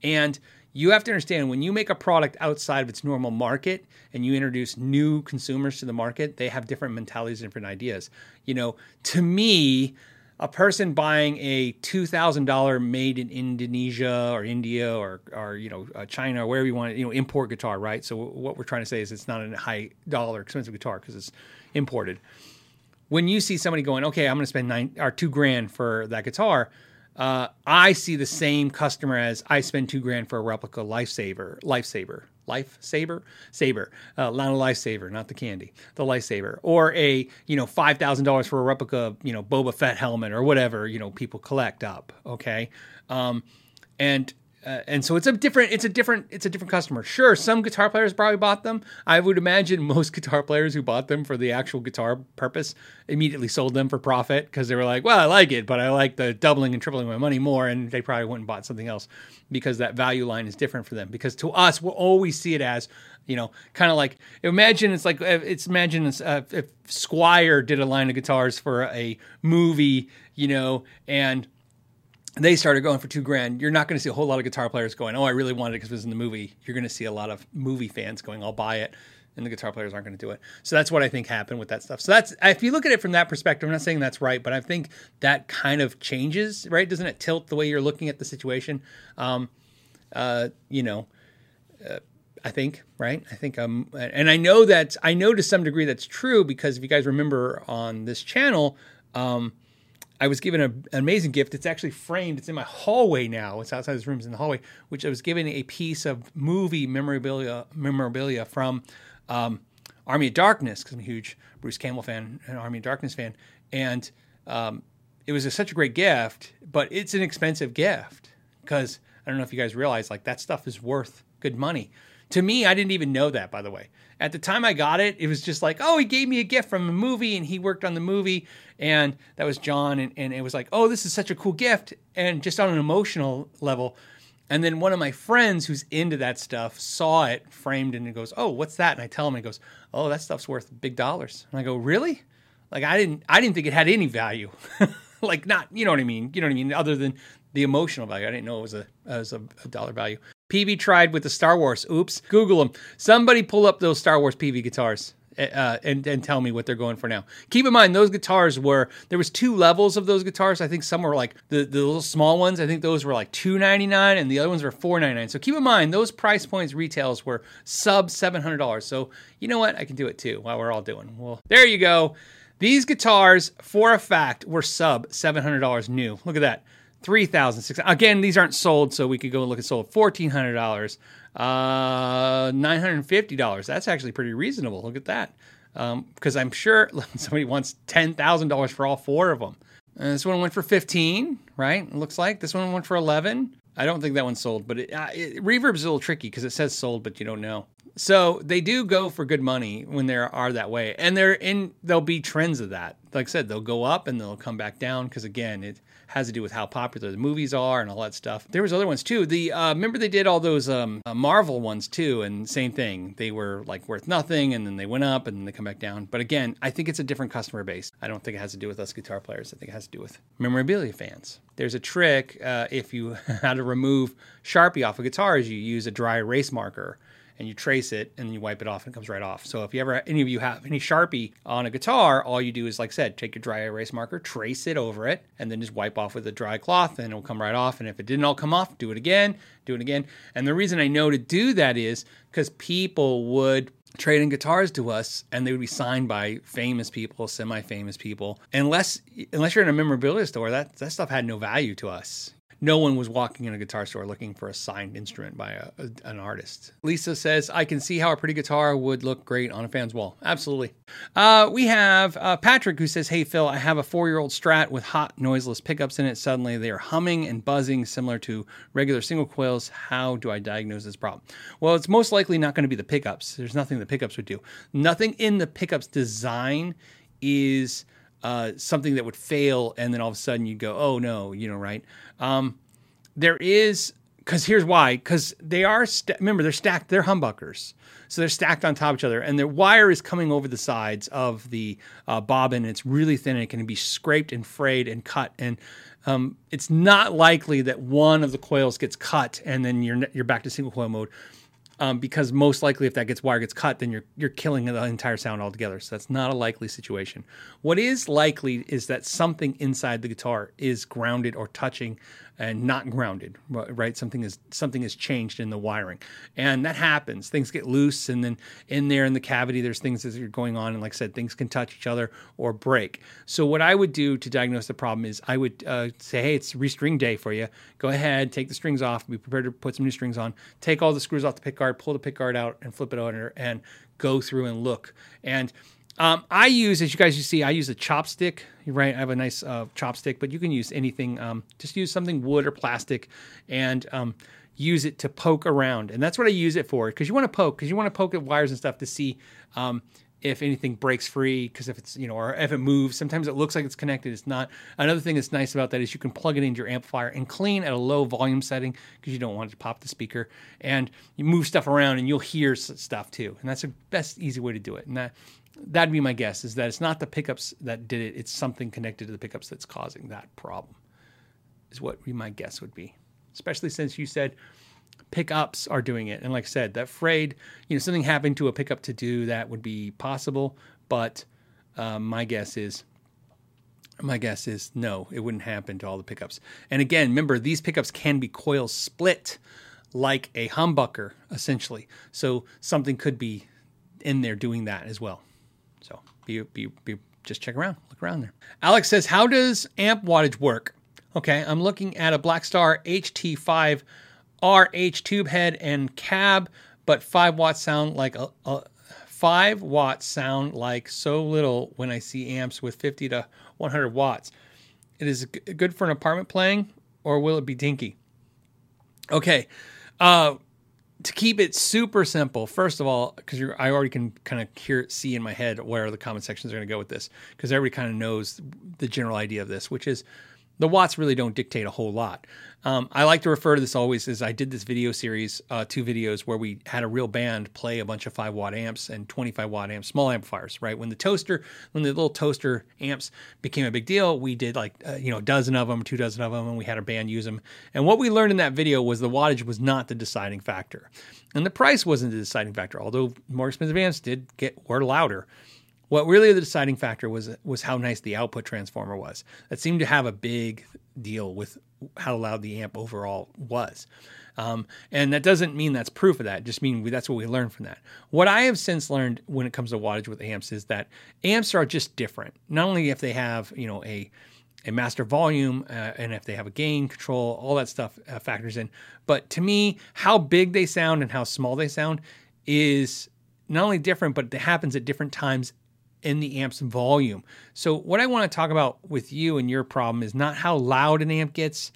And you have to understand when you make a product outside of its normal market and you introduce new consumers to the market, they have different mentalities, different ideas. You know, to me, a person buying a two thousand dollar made in Indonesia or India or or you know uh, China or wherever you want to, you know import guitar, right? So what we're trying to say is it's not a high dollar expensive guitar because it's imported. When you see somebody going, okay, I'm going to spend nine or two grand for that guitar, uh, I see the same customer as I spend two grand for a replica lifesaver, lifesaver, lifesaver, saber, uh, Lana lifesaver, not the candy, the lifesaver, or a you know five thousand dollars for a replica, you know Boba Fett helmet or whatever you know people collect up. Okay, um, and uh, and so it's a different it's a different it's a different customer. Sure some guitar players probably bought them. I would imagine most guitar players who bought them for the actual guitar purpose immediately sold them for profit because they were like well i like it but i like the doubling and tripling my money more and they probably and bought something else because that value line is different for them. Because to us we'll always see it as you know kind of like imagine it's like it's imagine it's, uh, if Squier did a line of guitars for a movie you know and they started going for two grand. You're not going to see a whole lot of guitar players going, "Oh, I really wanted it because it was in the movie." You're going to see a lot of movie fans going, "I'll buy it," and the guitar players aren't going to do it. So that's what I think happened with that stuff. So that's if you look at it from that perspective, I'm not saying that's right, but I think that kind of changes, right? Doesn't it tilt the way you're looking at the situation? Um, uh, you know, uh, I think, right? I think, um, and I know that I know to some degree that's true because if you guys remember on this channel, um, I was given a, an amazing gift. It's actually framed. It's in my hallway now. It's outside this room. It's in the hallway, which I was given a piece of movie memorabilia memorabilia from um, Army of Darkness because I'm a huge Bruce Campbell fan and Army of Darkness fan, and um, it was a, such a great gift. But it's an expensive gift because I don't know if you guys realize like that stuff is worth good money. To me, I didn't even know that, by the way. At the time I got it, it was just like, oh, he gave me a gift from a movie and he worked on the movie. And that was John. And, and it was like, oh, this is such a cool gift. And just on an emotional level. And then one of my friends who's into that stuff saw it framed and goes, oh, what's that? And I tell him, he goes, oh, that stuff's worth big dollars. And I go, really? Like I didn't, I didn't think it had any value. like not, you know what I mean? You know what I mean? Other than the emotional value. I didn't know it was a, it was a, a dollar value. Peavey tried with the Star Wars. Oops. Google them. Somebody pull up those Star Wars Peavey guitars. Uh, and and tell me what they're going for now. Keep in mind those guitars were there was two levels of those guitars. I think some were like the, the little small ones. I think those were like two ninety nine, and the other ones were four ninety nine. So keep in mind those price points retails were sub seven hundred dollars. So you know what? I can do it too. While we're all doing well, there you go. These guitars, for a fact, were sub seven hundred dollars new. Look at that three thousand six. Again, these aren't sold, so we could go and look at sold. Fourteen hundred dollars, uh, nine hundred fifty dollars. That's actually pretty reasonable. Look at that. Because um, I'm sure somebody wants ten thousand dollars for all four of them. And this one went for fifteen, right? It looks like this one went for eleven. I don't think that one sold, but it, uh, it, Reverb's a little tricky because it says sold, but you don't know. So they do go for good money when they are that way, and they're in. There'll be trends of that. Like I said, they'll go up and they'll come back down because again, it has to do with how popular the movies are and all that stuff. There was other ones too. The uh, remember they did all those um, uh, Marvel ones too, and same thing. They were like worth nothing, and then they went up, and then they come back down. But again, I think it's a different customer base. I don't think it has to do with us guitar players. I think it has to do with memorabilia fans. There's a trick uh, if you how to remove Sharpie off a guitar is you use a dry erase marker and you trace it and then you wipe it off and it comes right off. So if you ever any of you have any Sharpie on a guitar, all you do is like I said, take your dry erase marker, trace it over it, and then just wipe off with a dry cloth and it'll come right off. And if it didn't all come off, do it again, do it again. And the reason I know to do that is because people would trade in guitars to us and they would be signed by famous people semi-famous people unless unless you're in a memorabilia store that that stuff had no value to us no one was walking in a guitar store looking for a signed instrument by a, a, an artist. Lisa says, I can see how a pretty guitar would look great on a fan's wall. Absolutely. Uh, we have uh, Patrick who says, Hey, Phil, I have a four year old Strat with hot, noiseless pickups in it. Suddenly they are humming and buzzing similar to regular single coils. How do I diagnose this problem? Well, it's most likely not going to be the pickups. There's nothing the pickups would do. Nothing in the pickups design is uh, something that would fail, and then all of a sudden you go, oh no, you know, right? Um, there is because here's why because they are st- remember they're stacked they're humbuckers so they're stacked on top of each other and the wire is coming over the sides of the uh, bobbin it's really thin and it can be scraped and frayed and cut and um, it's not likely that one of the coils gets cut and then you're you're back to single coil mode um, because most likely if that gets wire gets cut, then you're you're killing the entire sound altogether. So that's not a likely situation. What is likely is that something inside the guitar is grounded or touching and not grounded, right? Something is something has changed in the wiring, and that happens. Things get loose, and then in there in the cavity, there's things that are going on, and like I said, things can touch each other or break. So what I would do to diagnose the problem is I would uh, say, hey, it's restring day for you. Go ahead, take the strings off. Be prepared to put some new strings on. Take all the screws off the pickguard, pull the pickguard out, and flip it over, and go through and look and um, I use, as you guys you see, I use a chopstick. Right, I have a nice uh, chopstick, but you can use anything. Um, just use something wood or plastic, and um, use it to poke around. And that's what I use it for, because you want to poke, because you want to poke at wires and stuff to see um, if anything breaks free. Because if it's you know, or if it moves, sometimes it looks like it's connected, it's not. Another thing that's nice about that is you can plug it into your amplifier and clean at a low volume setting because you don't want it to pop the speaker. And you move stuff around, and you'll hear stuff too. And that's the best easy way to do it. And that that'd be my guess is that it's not the pickups that did it it's something connected to the pickups that's causing that problem is what my guess would be especially since you said pickups are doing it. And like I said, that frayed, you know, something happened to a pickup to do that would be possible. But uh, my guess is my guess is no, it wouldn't happen to all the pickups. And again, remember, these pickups can be coil split like a humbucker, essentially. So something could be in there doing that as well. Be, be, be just check around, look around there. Alex says, How does amp wattage work? Okay, I'm looking at a Blackstar HT5 RH tube head and cab, but 5 watts sound like a, a 5 watts sound like so little when I see amps with 50 to 100 watts. It is good for an apartment playing, or will it be dinky? Okay, uh, to keep it super simple, first of all, because I already can kind of see in my head where the comment sections are going to go with this, because everybody kind of knows the general idea of this, which is the watts really don't dictate a whole lot. Um, I like to refer to this always as I did this video series, uh, two videos where we had a real band play a bunch of five watt amps and 25 watt amps, small amplifiers, right? When the toaster, when the little toaster amps became a big deal, we did like, uh, you know, a dozen of them, two dozen of them, and we had a band use them. And what we learned in that video was the wattage was not the deciding factor. And the price wasn't the deciding factor, although more expensive amps did get, were louder. What really the deciding factor was was how nice the output transformer was. That seemed to have a big deal with how loud the amp overall was. Um, and that doesn't mean that's proof of that. Just mean we, that's what we learned from that. What I have since learned when it comes to wattage with amps is that amps are just different. Not only if they have you know a a master volume uh, and if they have a gain control, all that stuff uh, factors in. But to me, how big they sound and how small they sound is not only different, but it happens at different times in the amp's volume. So, what I want to talk about with you and your problem is not how loud an amp gets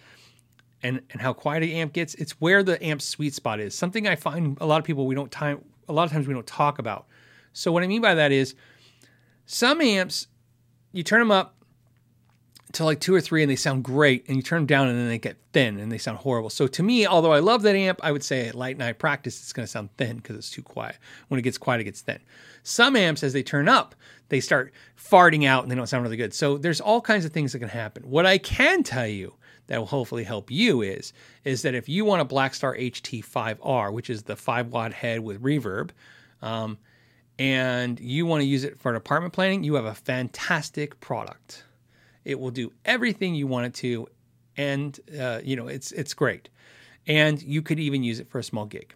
and, and how quiet an amp gets, it's where the amp's sweet spot is. Something I find a lot of people we don't time a lot of times we don't talk about. So, what I mean by that is some amps, you turn them up to like two or three and they sound great, and you turn them down and then they get thin and they sound horrible. So to me, although I love that amp, I would say at light night practice it's going to sound thin because it's too quiet. When it gets quiet, it gets thin. Some amps, as they turn up, they start farting out and they don't sound really good. So there's all kinds of things that can happen. What I can tell you that will hopefully help you is is that if you want a Blackstar HT5R, which is the five watt head with reverb, um, and you want to use it for an apartment planning, you have a fantastic product. It will do everything you want it to, and uh, you know it's it's great. And you could even use it for a small gig.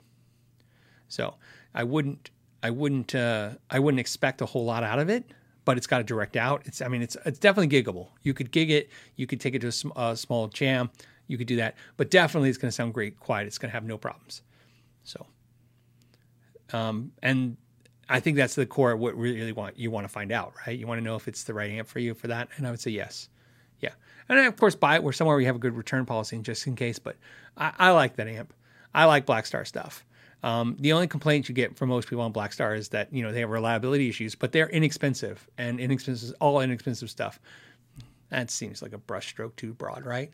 So I wouldn't I wouldn't uh, I wouldn't expect a whole lot out of it, but it's got a direct out. It's I mean it's it's definitely giggable. You could gig it. You could take it to a, sm- a small jam. You could do that, but definitely it's going to sound great quiet. It's going to have no problems. So, um, and I think that's the core of what really want you want to find out, right? You want to know if it's the right amp for you for that, and I would say yes, yeah. And of course, buy it where somewhere we have a good return policy, just in case. But I, I like that amp. I like Blackstar stuff. Um, the only complaint you get from most people on Blackstar is that you know they have reliability issues, but they're inexpensive and inexpensive, all inexpensive stuff. That seems like a brushstroke too broad, right?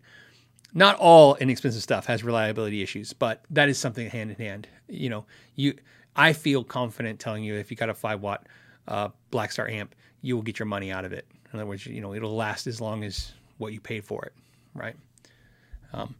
Not all inexpensive stuff has reliability issues, but that is something hand in hand. You know, you I feel confident telling you if you got a five watt uh, Blackstar amp, you will get your money out of it. In other words, you know it'll last as long as what you paid for it, right? Um,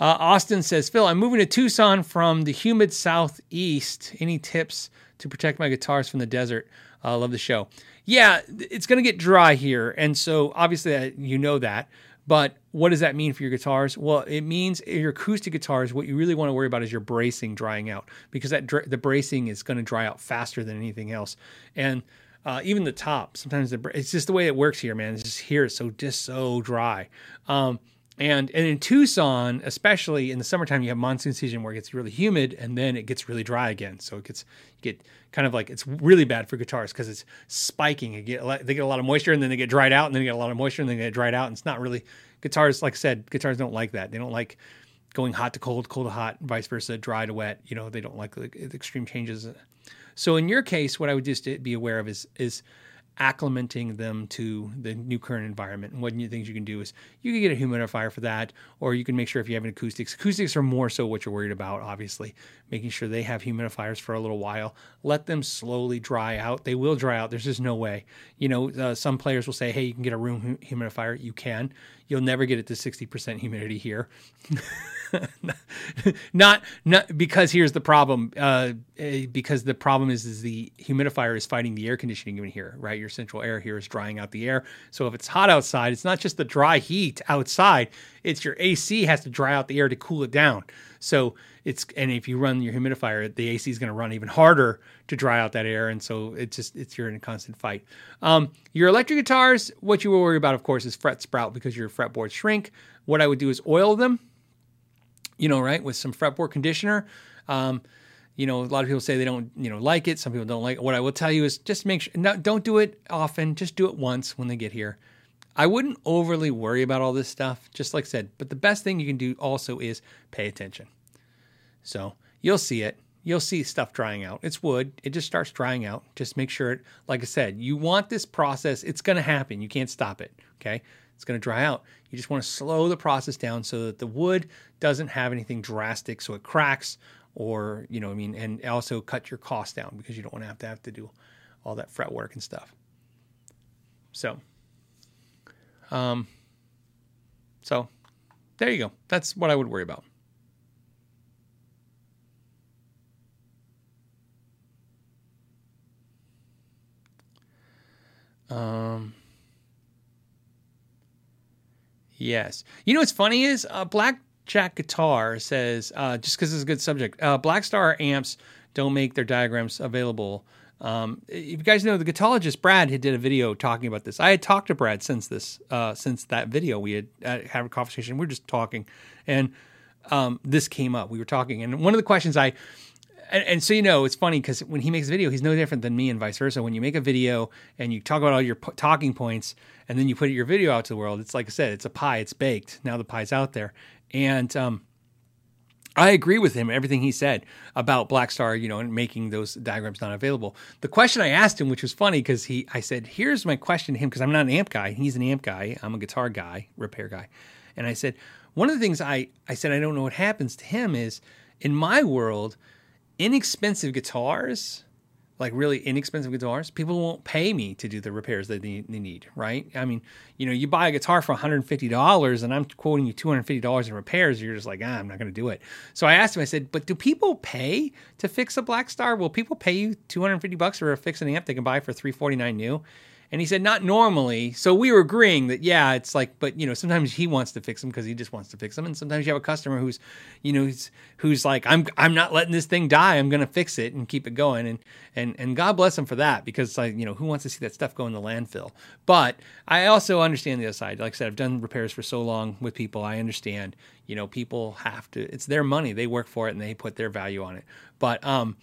uh, Austin says, Phil, I'm moving to Tucson from the humid southeast. Any tips to protect my guitars from the desert? I uh, love the show. Yeah, it's going to get dry here. And so obviously uh, you know that. But what does that mean for your guitars? Well, it means your acoustic guitars, what you really want to worry about is your bracing drying out because that the bracing is going to dry out faster than anything else. And uh, even the top, sometimes the, it's just the way it works here, man. It's just here, it's so just so dry. Um, and and in Tucson, especially in the summertime, you have monsoon season where it gets really humid and then it gets really dry again. So it gets you get kind of like it's really bad for guitars because it's spiking. Get they get a lot of moisture and then they get dried out and then they get a lot of moisture and then they get dried out. And it's not really guitars. Like I said, guitars don't like that. They don't like going hot to cold, cold to hot, vice versa, dry to wet. You know, they don't like the extreme changes. So in your case, what I would just be aware of is is acclimating them to the new current environment. And one of the things you can do is you can get a humidifier for that, or you can make sure if you have an acoustics, acoustics are more so what you're worried about, obviously, making sure they have humidifiers for a little while. Let them slowly dry out. They will dry out. There's just no way. You know, uh, some players will say, hey, you can get a room humidifier. You can. You'll never get it to 60% humidity here. not not because here's the problem. Uh, eh, because the problem is is the humidifier is fighting the air conditioning in here, right? Your central air here is drying out the air. So if it's hot outside, it's not just the dry heat outside; it's your AC has to dry out the air to cool it down. So it's and if you run your humidifier, the AC is going to run even harder to dry out that air, and so it's just it's you're in a constant fight. Um, your electric guitars, what you will worry about, of course, is fret sprout because your fretboards shrink. What I would do is oil them you know, right, with some fretboard conditioner. Um, you know, a lot of people say they don't, you know, like it. Some people don't like it. What I will tell you is just make sure, no, don't do it often. Just do it once when they get here. I wouldn't overly worry about all this stuff, just like I said. But the best thing you can do also is pay attention. So you'll see it. You'll see stuff drying out. It's wood. It just starts drying out. Just make sure it, like I said, you want this process. It's going to happen. You can't stop it. Okay it's going to dry out. You just want to slow the process down so that the wood doesn't have anything drastic so it cracks or, you know, I mean, and also cut your cost down because you don't want to have to have to do all that fret work and stuff. So, um, so there you go. That's what I would worry about. Um, Yes. You know what's funny is uh, Blackjack Guitar says, uh, just because it's a good subject, uh, Blackstar amps don't make their diagrams available. Um, if you guys know the Guitologist Brad had did a video talking about this. I had talked to Brad since this, uh, since that video. We had uh, had a conversation. We were just talking, and um, this came up. We were talking, and one of the questions I and, and, so you know it's funny because when he makes a video he's no different than me and vice versa when you make a video and you talk about all your talking points and then you put your video out to the world it's like i said it's a pie it's baked now the pie's out there and um, I agree with him everything he said about Blackstar, you know, and making those diagrams not available. The question I asked him, which was funny because he, I said, "Here's my question to him because I'm not an amp guy. He's an amp guy. I'm a guitar guy, repair guy." And I said, one of the things I, I said I don't know what happens to him is in my world, inexpensive guitars, like really inexpensive guitars, people won't pay me to do the repairs that they, they need, right? I mean, you know, you buy a guitar for $150 and I'm quoting you $250 in repairs, you're just like, ah, I'm not going to do it. So I asked him, I said, but do people pay to fix a Blackstar? Will people pay you 250 bucks for a fix an amp they can buy for 349 new? And he said, not normally. So we were agreeing that, yeah, it's like, but you know, sometimes he wants to fix them because he just wants to fix them. And sometimes you have a customer who's, you know, who's, who's like, I'm, I'm not letting this thing die. I'm going to fix it and keep it going. And, and, and God bless him for that because like, you know, who wants to see that stuff go in the landfill? But I also understand the other side. Like I said, I've done repairs for so long with people. I understand, you know, people have to, it's their money. They work for it and they put their value on it. But, um,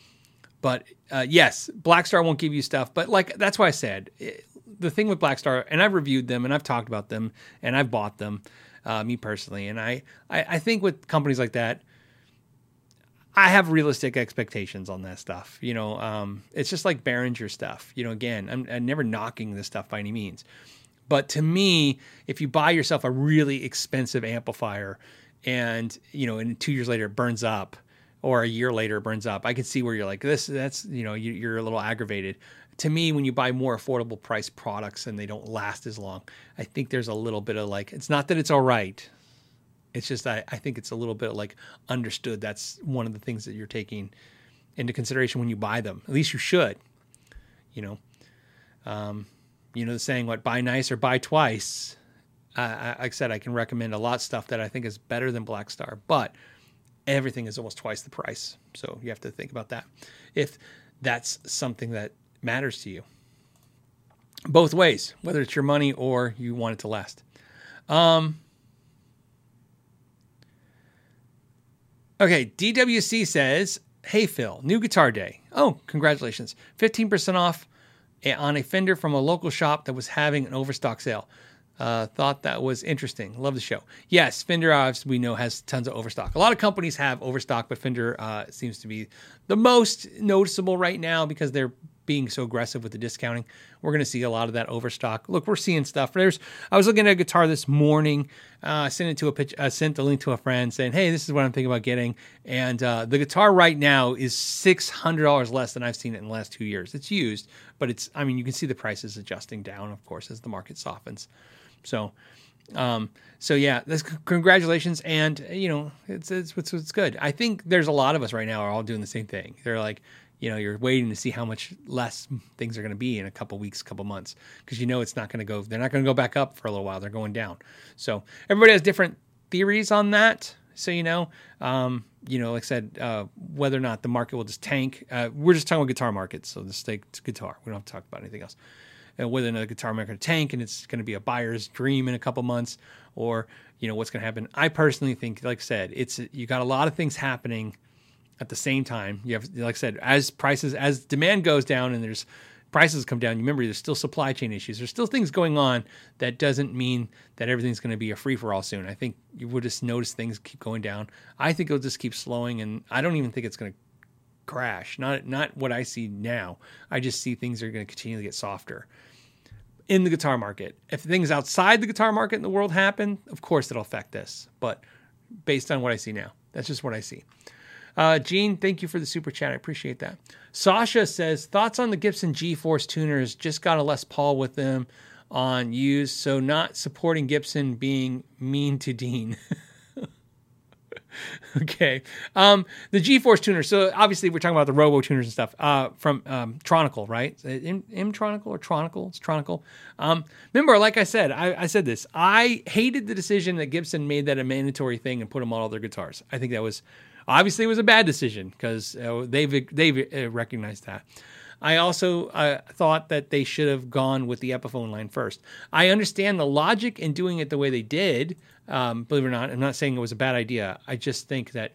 but uh, yes, Blackstar won't give you stuff. But like that's why I said the thing with Blackstar, and I've reviewed them and I've talked about them and I've bought them, uh, me personally. And I, I, I think with companies like that, I have realistic expectations on that stuff. You know, um, it's just like Behringer stuff. You know, again, I'm, I'm, never knocking this stuff by any means, but to me, if you buy yourself a really expensive amplifier, and you know, and two years later it burns up, or a year later burns up, I can see where you're like, this, that's you know, you, you're a little aggravated to me, when you buy more affordable price products and they don't last as long, I think there's a little bit of like, it's not that it's all right. It's just, I, I think it's a little bit like understood. That's one of the things that you're taking into consideration when you buy them. At least you should, you know. Um, you know, the saying, what, buy nice or buy twice. Uh, like I said, I can recommend a lot of stuff that I think is better than Blackstar, but everything is almost twice the price. So you have to think about that. If that's something that matters to you. Both ways, whether it's your money or you want it to last. Um, okay, DWC says, Hey Phil, new guitar day. Oh, congratulations. 15% off on a Fender from a local shop that was having an overstock sale. Uh, thought that was interesting. Love the show. Yes, Fender, as we know, has tons of overstock. A lot of companies have overstock, but Fender uh, seems to be the most noticeable right now because they're being so aggressive with the discounting. We're going to see a lot of that overstock. Look, we're seeing stuff. There's I was looking at a guitar this morning. Uh, I sent it to a pitch. I sent the link to a friend saying, "Hey, this is what I'm thinking about getting." And uh, the guitar right now is six hundred dollars less than I've seen it in the last two years. It's used, but it's. I mean, you can see the prices adjusting down, of course, as the market softens. So um, so yeah, this, congratulations, and you know it's, it's it's it's good. I think there's a lot of us right now are all doing the same thing. They're like, you know, you're waiting to see how much less things are going to be in a couple weeks, couple months, because you know it's not going to go. They're not going to go back up for a little while. They're going down. So everybody has different theories on that. So you know, um, you know, like I said, uh, whether or not the market will just tank. Uh, we're just talking about guitar markets, so just take guitar. We don't have to talk about anything else Uh, whether another guitar maker tank and it's going to be a buyer's dream in a couple months or you know what's going to happen. I personally think like i said it's you got a lot of things happening at the same time. You have like i said as prices as demand goes down and there's prices come down you remember there's still supply chain issues. There's still things going on that doesn't mean that everything's going to be a free for all soon. I think you will just notice things keep going down. I think it'll just keep slowing and i don't even think it's going to crash. Not not what i see now. I just see things are going to continue to get softer in the guitar market. If things outside the guitar market in the world happen, of course it'll affect this. But based on what I see now, that's just what I see. Uh, Gene, thank you for the super chat. I appreciate that. Sasha says thoughts on the Gibson G-Force tuners. Just got a Les Paul with them on use, so not supporting Gibson being mean to Dean. okay. Um, the G-Force tuner. So obviously we're talking about the Robo tuners and stuff uh, from um, Tronical, right? M, M Tronical or Tronical? It's Tronical. Um, remember, like I said, I, I, said this. I hated the decision that Gibson made that a mandatory thing and put them on all their guitars. I think that was obviously it was a bad decision because uh, they've they've uh, recognized that. I also uh, thought that they should have gone with the Epiphone line first. I understand the logic in doing it the way they did. Um, believe it or not, I'm not saying it was a bad idea. I just think that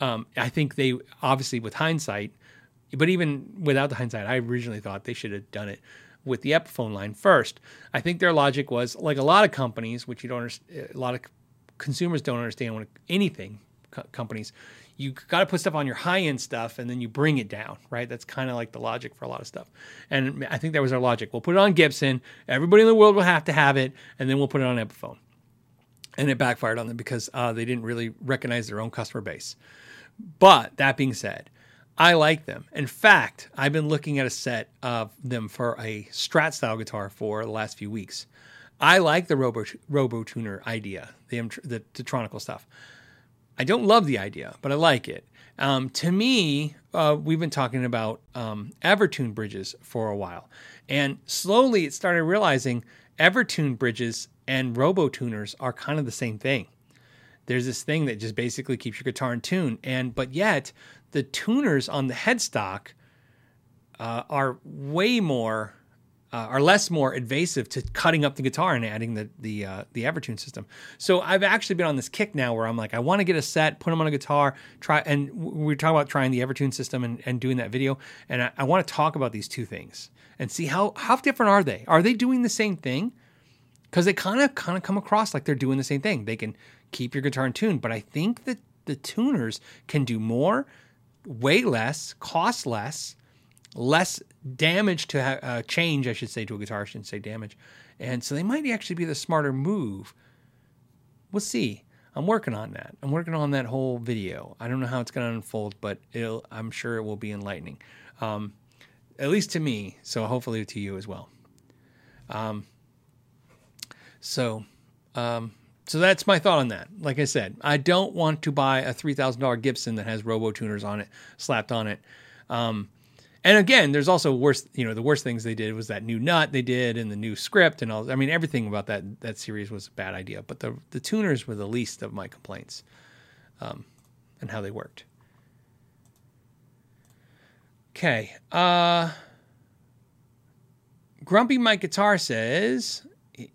um, I think they obviously with hindsight, but even without the hindsight, I originally thought they should have done it with the Epiphone line first. I think their logic was like a lot of companies, which you don't, a lot of consumers don't understand when anything co- companies you got to put stuff on your high end stuff and then you bring it down, right? That's kind of like the logic for a lot of stuff. And I think that was our logic. We'll put it on Gibson, everybody in the world will have to have it, and then we'll put it on Epiphone. And it backfired on them because uh, they didn't really recognize their own customer base. But that being said, I like them. In fact, I've been looking at a set of them for a Strat style guitar for the last few weeks. I like the Robo, Robo Tuner idea, the, the, the stuff. I don't love the idea, but I like it. Um, to me, uh, we've been talking about um, Evertune bridges for a while, and slowly it started realizing Evertune bridges and Robo tuners are kind of the same thing. There's this thing that just basically keeps your guitar in tune, and but yet the tuners on the headstock uh, are way more uh, are less more invasive to cutting up the guitar and adding the the uh, the Evertune system. So I've actually been on this kick now where I'm like, I want to get a set, put them on a guitar, try, and we are talking about trying the Evertune system and, and doing that video, and I, I want to talk about these two things and see how how different are they? Are they doing the same thing? Because they kind of kind of come across like they're doing the same thing. They can keep your guitar in tune, but I think that the tuners can do more, way less, cost less less damage to ha- uh, change, I should say, to a guitar. I shouldn't say damage. And so they might actually be the smarter move. We'll see. I'm working on that. I'm working on that whole video. I don't know how it's going to unfold, but I'm sure it will be enlightening, um, at least to me. So hopefully to you as well. Um, so, um, so that's my thought on that. Like I said, I don't want to buy a three thousand dollar Gibson that has Robo tuners on it, slapped on it. Um, and again, there's also worse. You know, the worst things they did was that new nut they did and the new script and all. I mean, everything about that that series was a bad idea. But the the tuners were the least of my complaints, um, and how they worked. Okay. Uh, Grumpy Mike Guitar says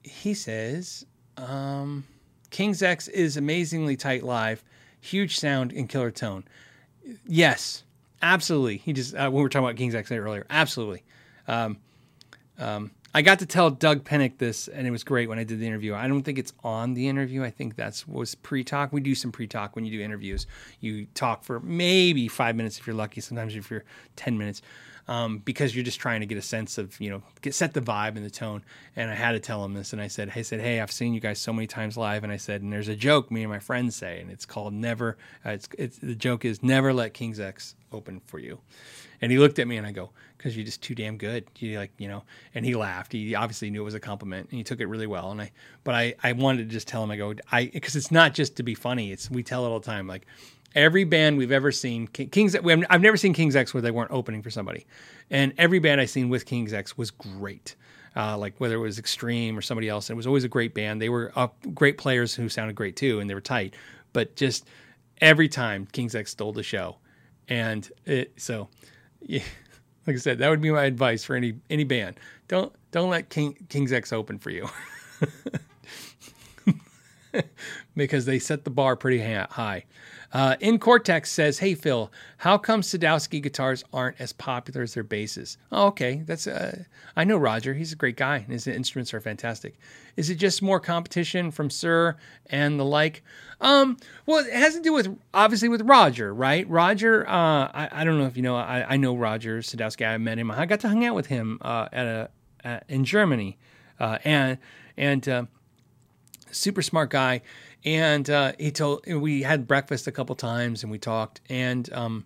he says um, King's X is amazingly tight live, huge sound and killer tone. Yes, Absolutely. He just, uh, when we were talking about King's X earlier, absolutely. Um, um, I got to tell Doug Pinnick this, and it was great when I did the interview. I don't think it's on the interview. I think that's was pre-talk. We do some pre-talk when you do interviews. You talk for maybe five minutes if you're lucky. Sometimes if you're ten minutes. Um, because you're just trying to get a sense of you know get set the vibe and the tone. And I had to tell him this, and I said, I said, hey, I've seen you guys so many times live, and I said, and there's a joke me and my friends say, and it's called never. Uh, it's, it's the joke is never let King's X open for you. And he looked at me and I go, because you're just too damn good. You like, you know, and he laughed. He obviously knew it was a compliment and he took it really well. And I, but I, I wanted to just tell him, I go, I, because it's not just to be funny. It's, we tell it all the time. Like every band we've ever seen, King's, I've never seen King's X where they weren't opening for somebody. And every band I've seen with King's X was great. Uh, like whether it was Extreme or somebody else, it was always a great band. They were uh, great players who sounded great too, and they were tight. But just every time King's X stole the show, and it, so yeah, like I said, that would be my advice for any any band. Don't don't let King, King's X open for you. because they set the bar pretty high. Uh, in Cortex says, "Hey Phil, how come Sadowski guitars aren't as popular as their basses?" Oh, okay, that's uh, I know Roger. He's a great guy, and his instruments are fantastic. Is it just more competition from Suhr and the like? Um, well, it has to do with obviously with Roger, right? Roger, uh, I, I don't know if you know, I, I know Roger Sadowski. I met him. I got to hang out with him uh, at a at, in Germany, uh, and and uh, super smart guy and uh, he told we had breakfast a couple times and we talked and um,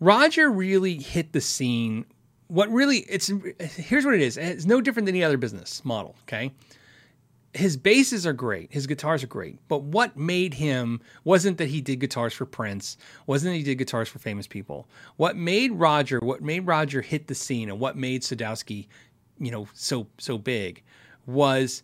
roger really hit the scene. What really it's here's what it is. It's no different than any other business model okay? His basses are great. His guitars are great. But what made him wasn't that he did guitars for prince wasn't that he did guitars for famous people. What made roger what made roger hit the scene and what made sadowski you know so so big was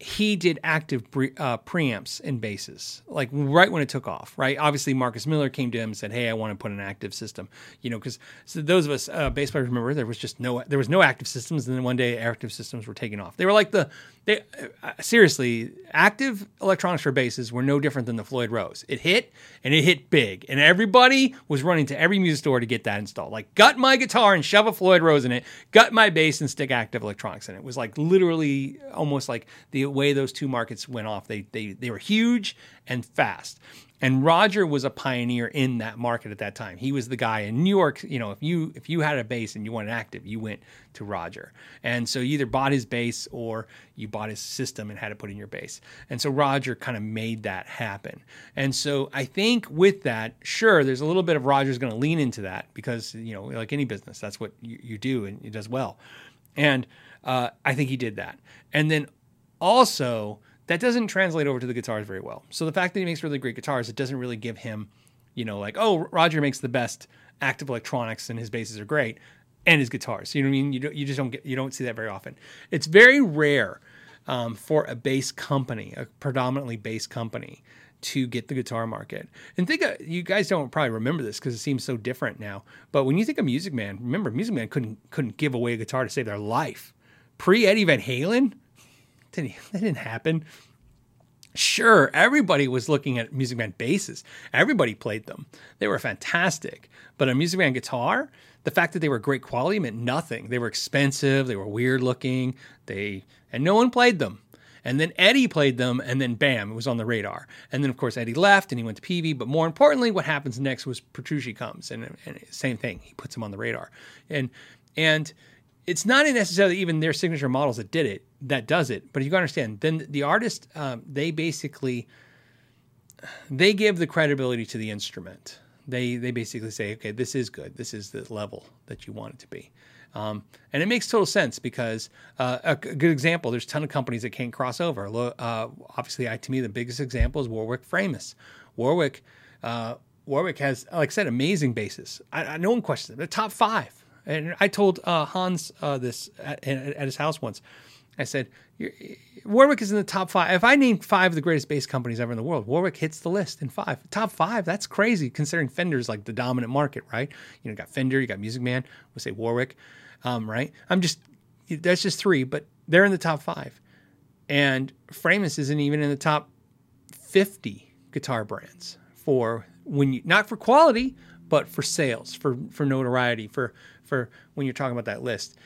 he did active pre, uh, preamps and basses, like right when it took off. Right, obviously Marcus Miller came to him and said, "Hey, I want to put an active system." You know, because so those of us uh, bass players remember there was just no there was no active systems, and then one day active systems were taken off. They were like the they uh, seriously active electronics for basses were no different than the Floyd Rose. It hit and it hit big, and everybody was running to every music store to get that installed. Like, gut my guitar and shove a Floyd Rose in it, gut my bass and stick active electronics in it. It was like literally almost like the way those two markets went off. They they they were huge and fast. And Roger was a pioneer in that market at that time. He was the guy in New York. You know, if you if you had a bass and you wanted active, you went to Roger. And so you either bought his bass or you bought his system and had it put in your bass. And so Roger kind of made that happen. And so I think with that, sure, there's a little bit of Roger's going to lean into that because you know, like any business, that's what you, you do and it does well. And uh, I think he did that. And then also, that doesn't translate over to the guitars very well. So the fact that he makes really great guitars, it doesn't really give him, you know, like, oh, Roger makes the best active electronics and his basses are great and his guitars. You know what I mean? You, you just don't get, you don't see that very often. It's very rare um, for a bass company, a predominantly bass company, to get the guitar market. And think of, you guys don't probably remember this because it seems so different now. But when you think of Music Man, remember Music Man couldn't couldn't give away a guitar to save their life. Pre Eddie Van Halen, didn't, that didn't happen. Sure, everybody was looking at Music Man basses. Everybody played them. They were fantastic. But a Music Man guitar, the fact that they were great quality meant nothing. They were expensive, they were weird looking, they and no one played them. And then Eddie played them, and then bam, it was on the radar. And then, of course, Eddie left and he went to Peavey. But more importantly, what happens next was Petrucci comes, and, and same thing. He puts him on the radar. And and it's not necessarily even their signature models that did it that does it but you got to understand then the artist um, they basically they give the credibility to the instrument. They they basically say okay this is good. This is the level that you want it to be. Um, and it makes total sense because uh, a, good example there's a ton of companies that can't cross over. Uh, obviously I, to me the biggest example is warwick framus warwick uh, warwick has like i said amazing basses I, I, no one questions it. The top five and I told uh, Hans uh, this at, at, his house once. I said, Warwick is in the top five. If I name five of the greatest bass companies ever in the world, Warwick hits the list in five. Top five, that's crazy considering Fender's like the dominant market, right? You know, you got Fender, you got Music Man, we'll say Warwick, um, right? I'm just, that's just three, but they're in the top five. And Framus isn't even in the top 50 guitar brands for when you, not for quality, but for sales, for, for notoriety, for for when you're talking about that list.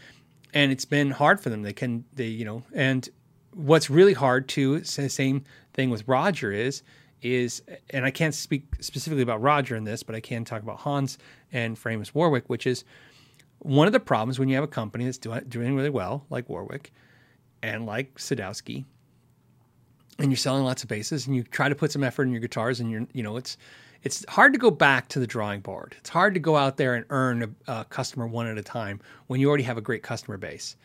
And it's been hard for them. They can, they, you know, and what's really hard too, same thing with Roger is, is, and I can't speak specifically about Roger in this, but I can talk about Hans and Framus Warwick, which is one of the problems when you have a company that's doing, doing really well, like Warwick and like Sadowski, and you're selling lots of basses and you try to put some effort in your guitars and you're, you know, it's, it's hard to go back to the drawing board. It's hard to go out there and earn a, a customer one at a time when you already have a great customer base.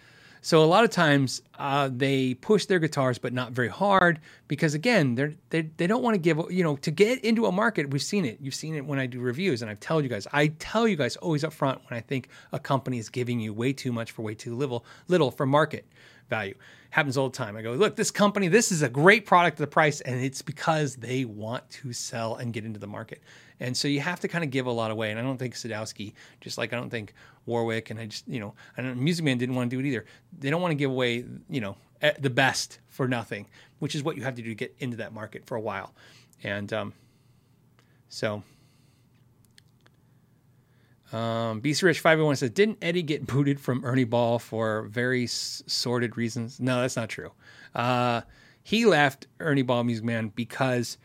So a lot of times uh, they push their guitars, but not very hard because again, they're, they they don't want to give you know to get into a market. We've seen it. You've seen it when I do reviews, and I've told you guys. I tell you guys always up front when I think a company is giving you way too much for way too little little for market value. Happens all the time. I go, look, this company, this is a great product at the price, and it's because they want to sell and get into the market. And so you have to kind of give a lot away. And I don't think Sadowski, just like I don't think Warwick, and I just, you know, I don't, Music Man didn't want to do it either. They don't want to give away, you know, the best for nothing, which is what you have to do to get into that market for a while. And um, so um, BC Rich 501 says, Didn't Eddie get booted from Ernie Ball for very s- sordid reasons? No, that's not true. Uh, he left Ernie Ball Music Man because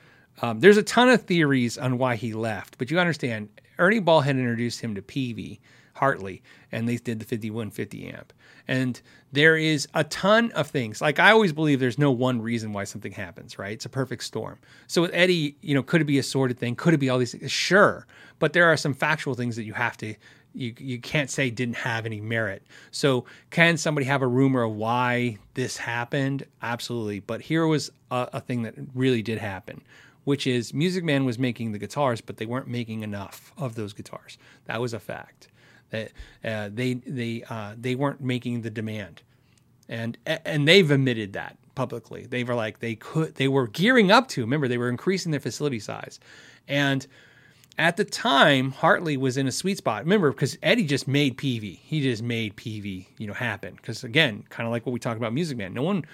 um, there's a ton of theories on why he left, but you understand, Ernie Ball had introduced him to Peavey Hartley, and they did the 5150 amp. And there is a ton of things. Like I always believe there's no one reason why something happens, right? It's a perfect storm. So with Eddie, you know, could it be a sordid thing? Could it be all these things? Sure. But there are some factual things that you have to you you can't say didn't have any merit. So can somebody have a rumor of why this happened? Absolutely. But here was a, a thing that really did happen which is Music Man was making the guitars, but they weren't making enough of those guitars. That was a fact. That uh, they they uh, they weren't making the demand, and and they've admitted that publicly. They were like they could they were gearing up to. Remember, they were increasing their facility size, and at the time, Hartley was in a sweet spot. Remember, because Eddie just made Peavey. He just made Peavey you know, happen. Because again, kind of like what we talked about, Music Man. No one,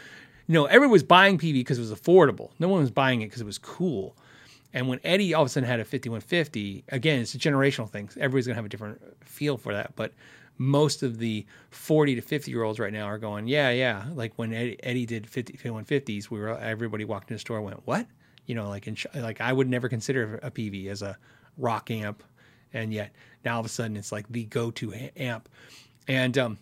you know, everyone was buying Peavey because it was affordable. No one was buying it because it was cool. And when Eddie all of a sudden had a 5150, again, it's a generational thing. Everybody's going to have a different feel for that. But most of the 40 to 50 year olds right now are going, yeah, yeah. Like when Eddie, Eddie did 50, 5150s, we were everybody walked in the store and went, what? You know, like in, like I would never consider a Peavey as a rock amp, and yet now all of a sudden it's like the go-to amp, and um,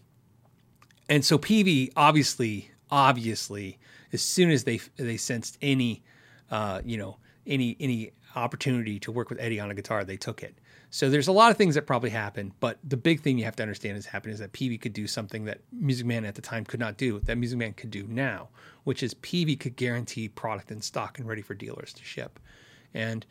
and so Peavey obviously, obviously, as soon as they they sensed any, uh, you know, any any opportunity to work with Eddie on a guitar, they took it. So there's a lot of things that probably happened, but the big thing you have to understand is happening is that Peavey could do something that Music Man at the time could not do, that Music Man could do now, which is Peavey could guarantee product in stock and ready for dealers to ship. And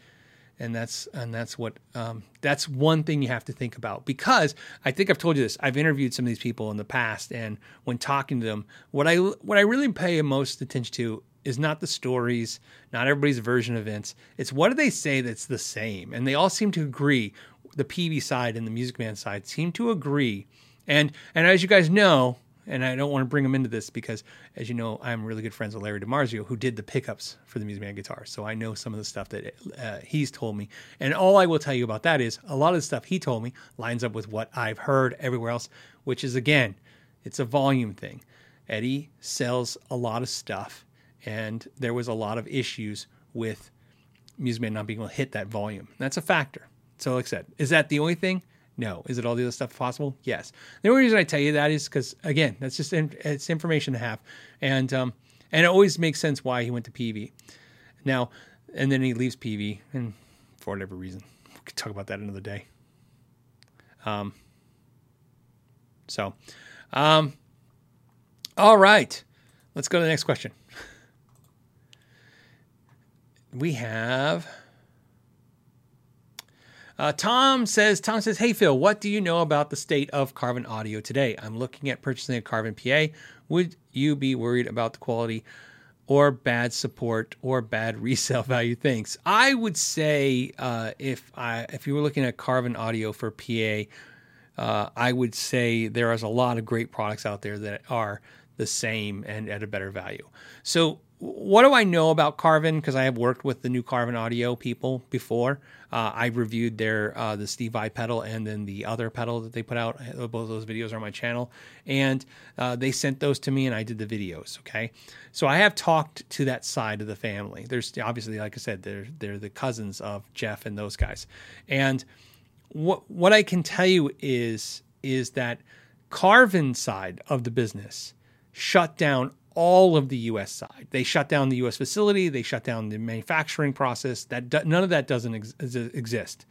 and that's and that's what um, that's one thing you have to think about because I think I've told you this. I've interviewed some of these people in the past, and when talking to them, what I what I really pay most attention to is not the stories, not everybody's version of events. It's what do they say that's the same, and they all seem to agree. The Peavey side and the Music Man side seem to agree, and and as you guys know, and I don't want to bring him into this because, as you know, I'm really good friends with Larry DiMarzio, who did the pickups for the Music Man guitar. So I know some of the stuff that uh, he's told me. And all I will tell you about that is a lot of the stuff he told me lines up with what I've heard everywhere else, which is, again, it's a volume thing. Eddie sells a lot of stuff, and there was a lot of issues with Music Man not being able to hit that volume. That's a factor. So, like I said, is that the only thing? No. Is it all the other stuff possible? Yes. The only reason I tell you that is because again, that's just it's information to have, and um, and it always makes sense why he went to Peavey. Now, and then he leaves Peavey, and for whatever reason, we could talk about that another day. Um. So, um, all right, let's go to the next question. We have. Uh, Tom says, Tom says, Hey Phil, what do you know about the state of Carvin audio today? I'm looking at purchasing a Carvin PA. Would you be worried about the quality or bad support or bad resale value? Thanks. I would say uh, if I if you were looking at Carvin audio for PA, uh, I would say there is a lot of great products out there that are the same and at a better value. So what do I know about Carvin? Because I have worked with the new Carvin Audio people before. Uh, I reviewed their uh, the Steve Vai pedal and then the other pedal that they put out. Both of those videos are on my channel, and uh, they sent those to me, and I did the videos. Okay, so I have talked to that side of the family. There's obviously, like I said, they're they're the cousins of Jeff and those guys, and what what I can tell you is is that Carvin side of the business shut down all of the U.S. side. They shut down the U.S. facility. They shut down the manufacturing process. That none of that doesn't ex- exist.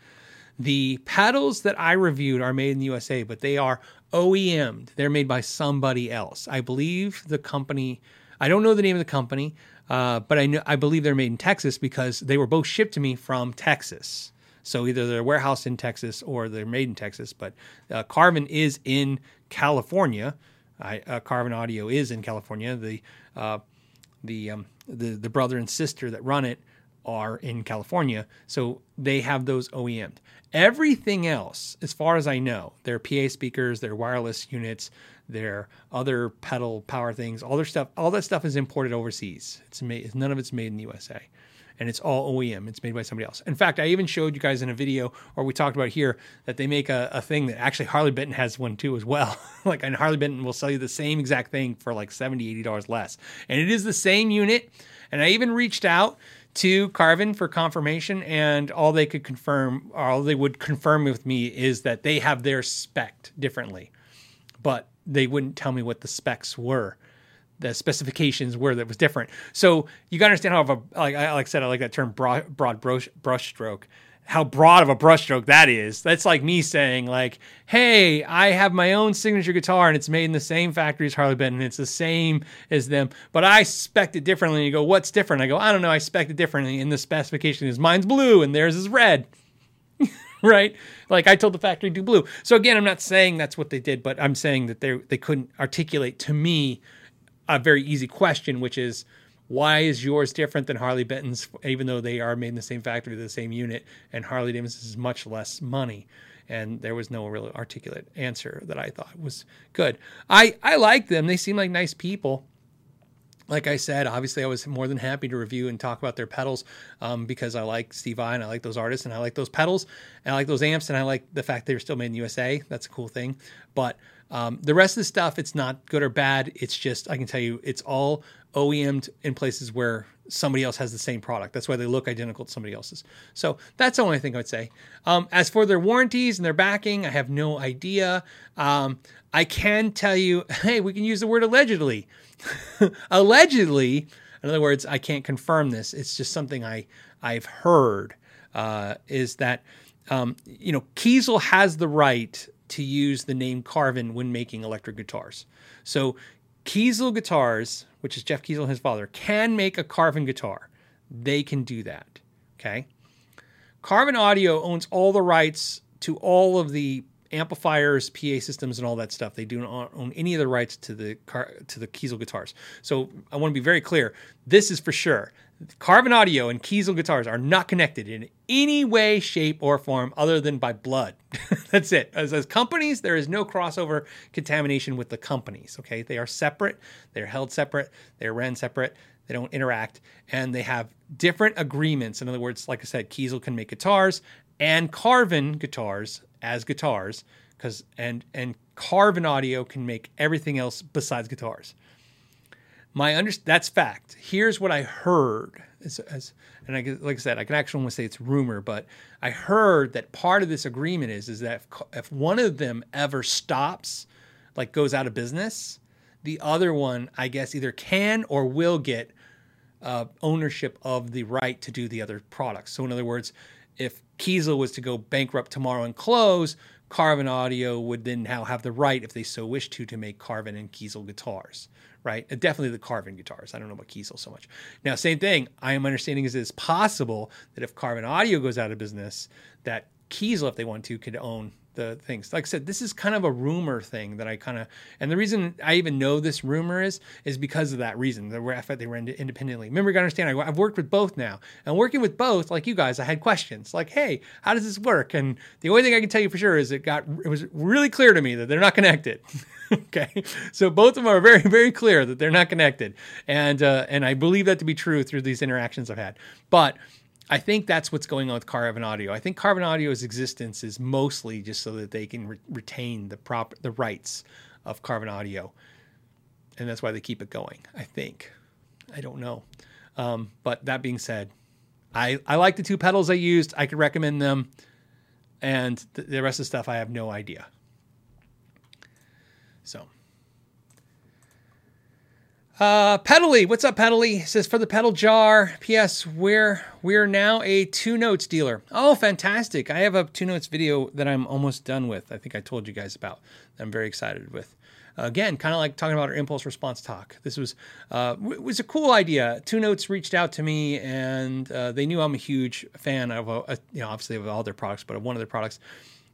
The paddles that I reviewed are made in the USA, but they are OEM'd. They're made by somebody else. I believe the company. I don't know the name of the company, uh, but I know I believe they're made in Texas because they were both shipped to me from Texas. So either they're warehoused in Texas or they're made in Texas. But uh, Carvin is in California. I, uh, Carvin Audio is in California. The uh, the um, the the brother and sister that run it are in California, so they have those OEM'd. Everything else, as far as I know, their PA speakers, their wireless units, their other pedal power things, all their stuff, all that stuff is imported overseas. It's made, none of it's made in the USA and it's all OEM. It's made by somebody else. In fact, I even showed you guys in a video, or we talked about here, that they make a, a thing that actually Harley Benton has one too as well. like, and Harley Benton will sell you the same exact thing for like 70 $80 less. And it is the same unit. And I even reached out to Carvin for confirmation, and all they could confirm, all they would confirm with me is that they have their spec differently, but they wouldn't tell me what the specs were the specifications were that was different. So you got to understand how of a like I like said I like that term broad, broad brush brush stroke. How broad of a brushstroke that is. That's like me saying like, "Hey, I have my own signature guitar and it's made in the same factory as Harley Benton. It's the same as them, but I spec it differently." And you go, "What's different?" I go, "I don't know. I spec it differently. And the specification is mine's blue and theirs is red." right? Like I told the factory do blue. So again, I'm not saying that's what they did, but I'm saying that they they couldn't articulate to me a very easy question, which is why is yours different than Harley Benton's, even though they are made in the same factory, the same unit, and Harley Davidson's is much less money? And there was no real articulate answer that I thought was good. I, I like them. They seem like nice people. Like I said, obviously, I was more than happy to review and talk about their pedals um, because I like Steve Vai and I like those artists and I like those pedals and I like those amps and I like the fact they're still made in the USA. That's a cool thing. But um, the rest of the stuff, it's not good or bad. It's just, I can tell you, it's all OEM'd in places where somebody else has the same product. That's why they look identical to somebody else's. So that's the only thing I would say. Um, as for their warranties and their backing, I have no idea. Um, I can tell you, hey, we can use the word allegedly. allegedly, in other words, I can't confirm this. It's just something I I've heard. Uh, is that um, you know Kiesel has the right to use the name Carvin when making electric guitars. So Kiesel Guitars, which is Jeff Kiesel, and his father, can make a Carvin guitar. They can do that. Okay. Carvin Audio owns all the rights to all of the amplifiers, PA systems, and all that stuff. They do not own any of the rights to the car, to the Kiesel guitars. So I want to be very clear. This is for sure. Carvin Audio and Kiesel guitars are not connected in any way, shape, or form other than by blood. That's it. As, as companies, there is no crossover contamination with the companies. Okay, they are separate. They're held separate. They're ran separate. They don't interact, and they have different agreements. In other words, like I said, Kiesel can make guitars and Carvin guitars as guitars, because and and Carvin Audio can make everything else besides guitars my under that's fact. Here's what I heard. As, as and I, like I said, I can actually almost say it's rumor, but I heard that part of this agreement is is that if, if one of them ever stops, like goes out of business, the other one, I guess, either can or will get uh, ownership of the right to do the other products. So, in other words, if Kiesel was to go bankrupt tomorrow and close, Carvin Audio would then now have the right, if they so wish to, to make Carvin and Kiesel guitars right? Uh, definitely the Carvin guitars. I don't know about Kiesel so much. Now, same thing. I am understanding is it's possible that if Carvin Audio goes out of business, that Kiesel, if they want to, could own the things. Like I said, this is kind of a rumor thing that I kind of, and the reason I even know this rumor is, is because of that reason. The fact they were independently. Remember, you got to understand, I, have worked with both now, and working with both, like you guys, I had questions like, hey, how does this work? And the only thing I can tell you for sure is it got, it was really clear to me that they're not connected. okay, so both of them are very, very clear that they're not connected, and uh, and I believe that to be true through these interactions I've had, but. I think that's what's going on with Carvin Audio. I think Carvin Audio's existence is mostly just so that they can re- retain the prop the rights of Carvin Audio, and that's why they keep it going. I think. I don't know, um, but that being said, I I like the two pedals I used. I could recommend them, and th- the rest of the stuff I have no idea. So. Uh, Pedally, what's up, Pedally? Says for the pedal jar. P.S. We're we're now a two notes dealer. Oh, fantastic! I have a two notes video that I'm almost done with. I think I told you guys about. I'm very excited with. again, kind of like talking about our impulse response talk. This was uh, w- was a cool idea. Two Notes reached out to me, and uh, they knew I'm a huge fan of, uh, you know, obviously of all their products, but of one of their products.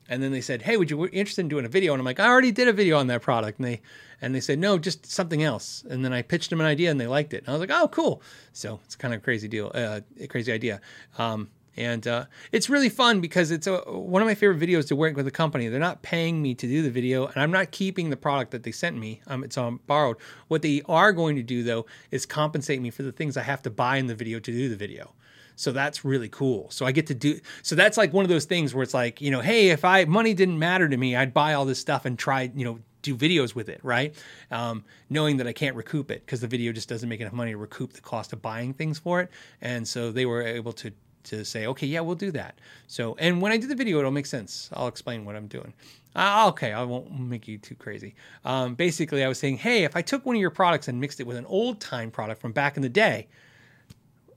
And then they said, "Hey, would you be interested in doing a video?" And I'm like, "I already did a video on that product." And they and they said, "No, just something else." And then I pitched them an idea, and they liked it. And I was like, "Oh, cool!" So it's kind of a crazy deal, uh, a crazy idea. Um, and uh, it's really fun because it's a, one of my favorite videos to work with a company. They're not paying me to do the video, and I'm not keeping the product that they sent me. Um, it's on borrowed. What they are going to do though is compensate me for the things I have to buy in the video to do the video. So that's really cool. So I get to do. So that's like one of those things where it's like, you know, hey, if I money didn't matter to me, I'd buy all this stuff and try, you know, do videos with it, right? Um, knowing that I can't recoup it because the video just doesn't make enough money to recoup the cost of buying things for it. And so they were able to to say, okay, yeah, we'll do that. So, and when I do the video, it'll make sense. I'll explain what I'm doing. Uh, okay, I won't make you too crazy. Um, basically, I was saying, hey, if I took one of your products and mixed it with an old time product from back in the day,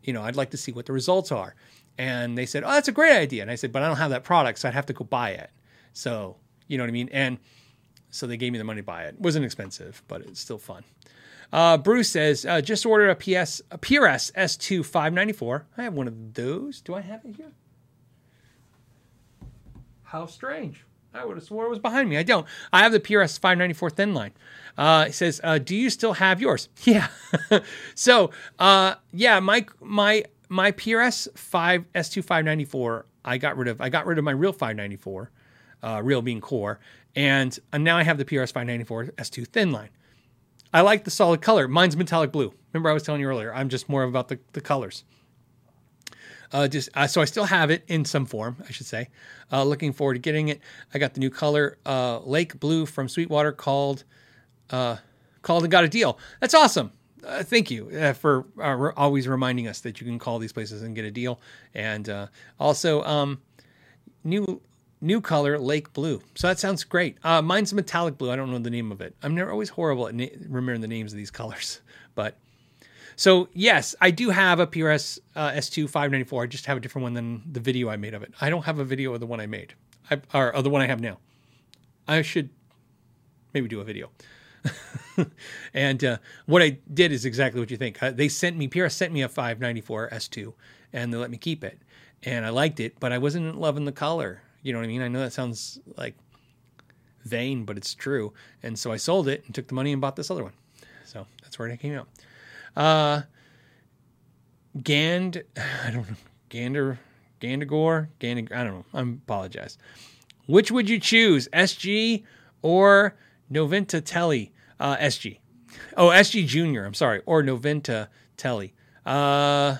you know, I'd like to see what the results are. And they said, oh, that's a great idea. And I said, but I don't have that product, so I'd have to go buy it. So, you know what I mean? And so they gave me the money to buy it. it wasn't expensive, but it's still fun. Uh, Bruce says, uh, just ordered a PS, a PRS S2 594. I have one of those. Do I have it here? How strange. I would have swore it was behind me. I don't. I have the PRS 594 thin line. Uh, it says, uh, "Do you still have yours?" Yeah. so, uh, yeah, my my my PRS 5 S2 594. I got rid of. I got rid of my real 594, uh, real being core, and, and now I have the PRS 594 S2 thin line. I like the solid color. Mine's metallic blue. Remember, I was telling you earlier. I'm just more about the the colors. Uh, just uh, so I still have it in some form, I should say. Uh, looking forward to getting it. I got the new color, uh, Lake Blue from Sweetwater, called uh, called and got a deal. That's awesome. Uh, thank you for always reminding us that you can call these places and get a deal. And also, um, new new color, Lake Blue. So that sounds great. mine's metallic blue. I don't know the name of it. I'm never always horrible at na- remembering the names of these colors, but so yes, I do have a PRS uh, S2 594. I just have a different one than the video I made of it. I don't have a video of the one I made, I, or, or the one I have now. I should maybe do a video. and uh, what I did is exactly what you think. Uh, they sent me PRS sent me a 594 S2, and they let me keep it, and I liked it, but I wasn't loving the color. You know what I mean? I know that sounds like vain, but it's true. And so I sold it and took the money and bought this other one. So that's where it came out. Uh, Gand, I don't know, Gander, Gandagore, Gand, I don't know. I apologize. Which would you choose, SG or Noventa Telly? Uh, SG. Oh, SG Junior. I'm sorry, or Noventa Telly. Uh,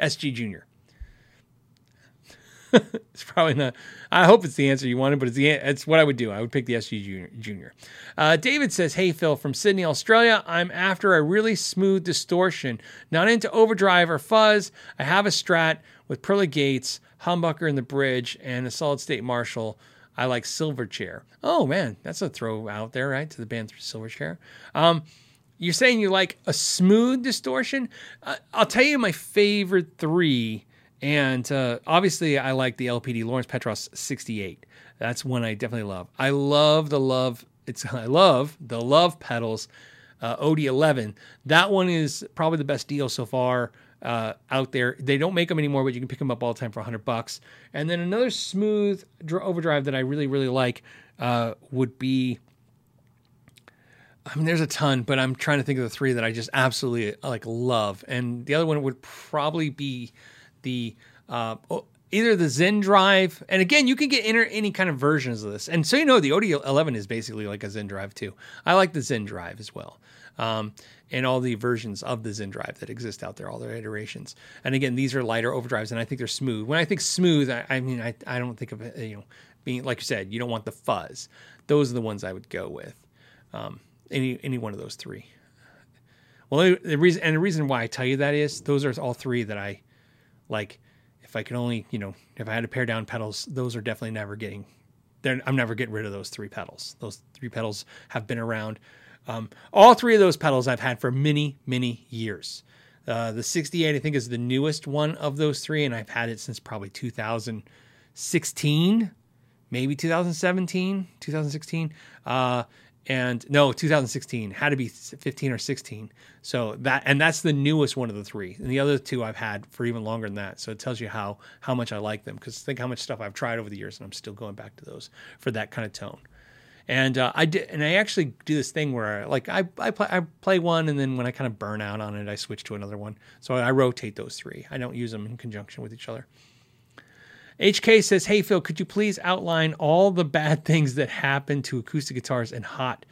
SG Junior. it's probably not. I hope it's the answer you wanted, but it's the it's what I would do. I would pick the SG Junior. Uh, David says, "Hey Phil from Sydney, Australia. I'm after a really smooth distortion, not into overdrive or fuzz. I have a Strat with pearly gates, humbucker in the bridge, and a solid state Marshall." I like Silverchair. Oh man, that's a throw out there, right? To the band Silverchair. Um, you're saying you like a smooth distortion? Uh, I'll tell you my favorite three and uh, obviously, I like the LPD Lawrence Petros 68. That's one I definitely love. I love the love. It's I love the love pedals. Uh, OD11. That one is probably the best deal so far uh, out there. They don't make them anymore, but you can pick them up all the time for 100 bucks. And then another smooth overdrive that I really really like uh, would be. I mean, there's a ton, but I'm trying to think of the three that I just absolutely like love. And the other one would probably be the uh, either the Zen Drive, and again, you can get inter- any kind of versions of this. And so you know, the OD11 is basically like a Zen Drive too. I like the Zen Drive as well, um, and all the versions of the Zen Drive that exist out there, all their iterations. And again, these are lighter overdrives, and I think they're smooth. When I think smooth, I, I mean, I, I don't think of it, you know, being like you said, you don't want the fuzz. Those are the ones I would go with. Um, any any one of those three. Well, the reason and the reason why I tell you that is those are all three that I like if I could only, you know, if I had to pare down pedals, those are definitely never getting they're, I'm never getting rid of those three pedals. Those three pedals have been around. Um, all three of those pedals I've had for many, many years. Uh, the 68, I think, is the newest one of those three, and I've had it since probably 2016, maybe 2017, 2016. Uh, and no 2016 had to be 15 or 16 so that and that's the newest one of the three. And the other two i've had for even longer than that. So it tells you how how much i like them. Because think how much stuff i've tried over the years and i'm still going back to those for that kind of tone. And uh, i did and i actually do this thing where I, like I, I play i play one and then when i kind of burn out on it i switch to another one. So i rotate those three. I don't use them in conjunction with each other HK says, Hey, Phil, could you please outline all the bad things that happen to acoustic guitars in hot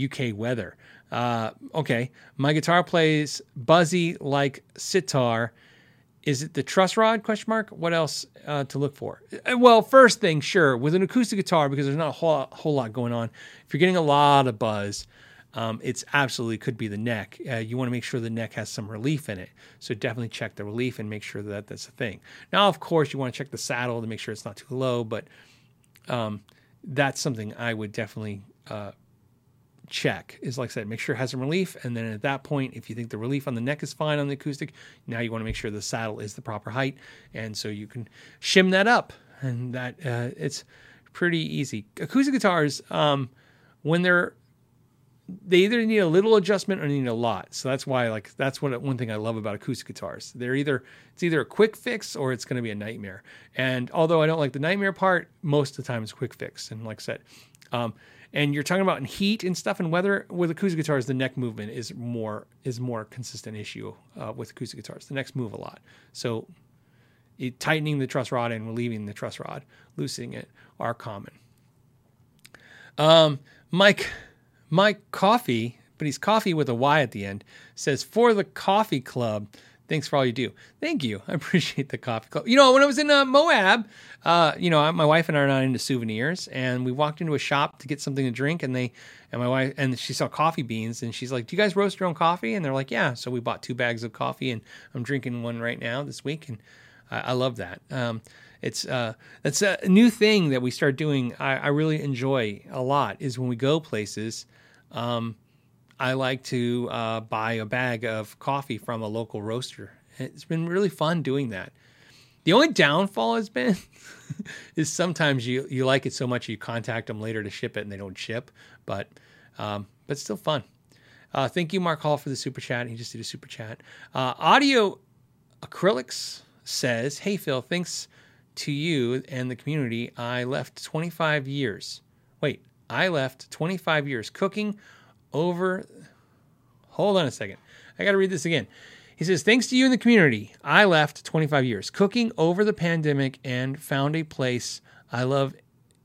UK weather? Uh, okay, my guitar plays buzzy like sitar. Is it the truss rod? Question mark. What else uh, to look for? Uh, well, first thing, sure, with an acoustic guitar because there's not a whole, whole lot going on. If you're getting a lot of buzz, um, it's absolutely could be the neck. Uh, you want to make sure the neck has some relief in it. So definitely check the relief and make sure that that's a thing. Now, of course, you want to check the saddle to make sure it's not too low, but um, that's something I would definitely uh, check. Is like I said, make sure it has some relief, and then at that point, if you think the relief on the neck is fine on the acoustic, now you want to make sure the saddle is the proper height, and so you can shim that up, and that uh, it's pretty easy. Acoustic guitars, um, when they're they either need a little adjustment or need a lot. So that's why, like, that's what one thing I love about acoustic guitars. They're either it's either a quick fix or it's going to be a nightmare. And although I don't like the nightmare part, most of the time it's quick fix. And like I said, um, and you're talking about in heat and stuff and weather with acoustic guitars, the neck movement is more is more consistent issue uh, with acoustic guitars. The necks move a lot, so it, tightening the truss rod and relieving the truss rod, loosening it are common. Um, Mike Mike Coffee, but he's coffee with a Y at the end, says, For the coffee club. Thanks for all you do. Thank you. I appreciate the coffee club. You know, when I was in uh, Moab, uh, you know, my wife and I are not into souvenirs, and we walked into a shop to get something to drink, and they, and my wife, and she saw coffee beans, and she's like, "Do you guys roast your own coffee?" And they're like, "Yeah." So we bought two bags of coffee, and I'm drinking one right now this week, and I, I love that. Um, it's uh, that's a new thing that we start doing. I, I really enjoy a lot is when we go places um, I like to uh, buy a bag of coffee from a local roaster. It's been really fun doing that. The only downfall has been is sometimes you you like it so much you contact them later to ship it and they don't ship, but um, but still fun. Uh, thank you, Mark Hall, for the super chat. He just did a super chat. Uh, Audio Acrylics says, "Hey Phil, thanks to you and the community, I left 25 years. Wait, I left 25 years cooking over. Hold on a second. I got to read this again. He says, Thanks to you and the community, I left 25 years cooking over the pandemic and found a place I love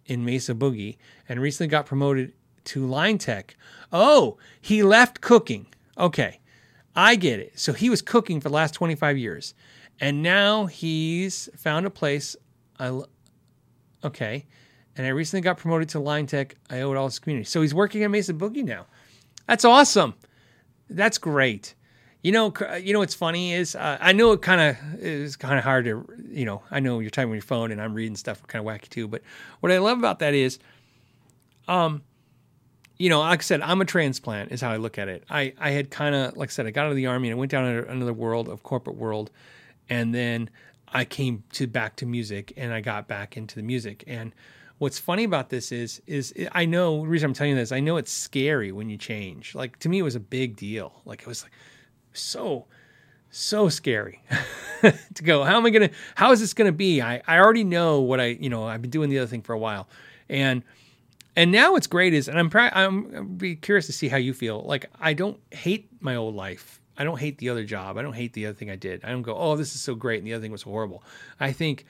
in Mesa Boogie and recently got promoted to line tech. Oh, he left cooking. Okay, I get it. So he was cooking for the last 25 years and now he's found a place I okay and I recently got promoted to line tech. I owe it all to community. So he's working at Mesa Boogie now. That's awesome. That's great. You know, you know what's funny is uh, I know it kind of is kind of hard to, you know, I know you're typing on your phone and I'm reading stuff kind of wacky too. But what I love about that is, um, you know, like I said, I'm a transplant is how I look at it. I I had kind of like I said, I got out of the army and I went down another world of corporate world, and then I came to back to music and I got back into the music and what's funny about this is is I know the reason I'm telling you this. I know it's scary when you change. Like to me, it was a big deal. Like it was like so so scary to go. How am I gonna? How is this gonna be? I I already know what I you know. I've been doing the other thing for a while, and and now what's great is, and I'm I'm, I'm be curious to see how you feel. Like I don't hate my old life. I don't hate the other job. I don't hate the other thing I did. I don't go, oh, this is so great, and the other thing was horrible. I think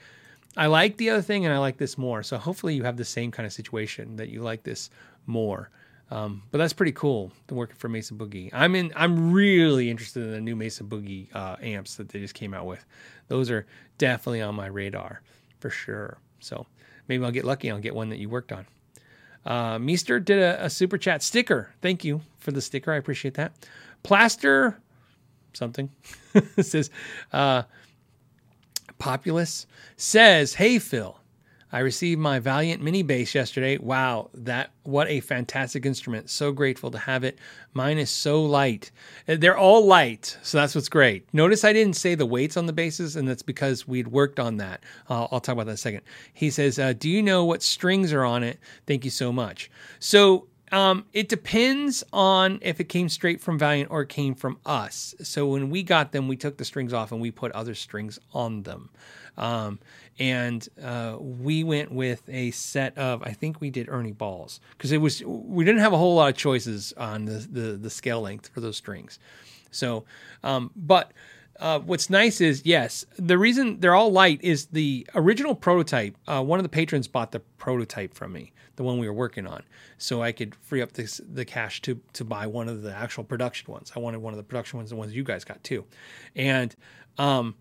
I like the other thing and I like this more. So hopefully you have the same kind of situation that you like this more. Um, but that's pretty cool. Working for Mesa Boogie. I'm in. I'm really interested in the new Mesa Boogie uh, amps that they just came out with. Those are definitely on my radar for sure. So maybe I'll get lucky. I'll get one that you worked on. Uh, Meester did a, a super chat sticker. Thank you for the sticker. I appreciate that. Plaster something says uh, Populous says, Hey, Phil, I received my Valiant mini bass yesterday. Wow, that what a fantastic instrument. So grateful to have it. Mine is so light. Uh, they're all light, so that's what's great. Notice I didn't say the weights on the basses, and that's because we'd worked on that. Uh, I'll talk about that in a second. He says, uh, Do you know what strings are on it? Thank you so much. So um, it depends on if it came straight from Valiant or it came from us. So when we got them, we took the strings off and we put other strings on them. Um, and uh, we went with a set of I think we did Ernie balls because it was we didn't have a whole lot of choices on the the, the scale length for those strings. So, um, but uh, what's nice is yes, the reason they're all light is the original prototype. Uh, one of the patrons bought the prototype from me, the one we were working on, so I could free up this, the cash to to buy one of the actual production ones. I wanted one of the production ones, the ones you guys got too, and um,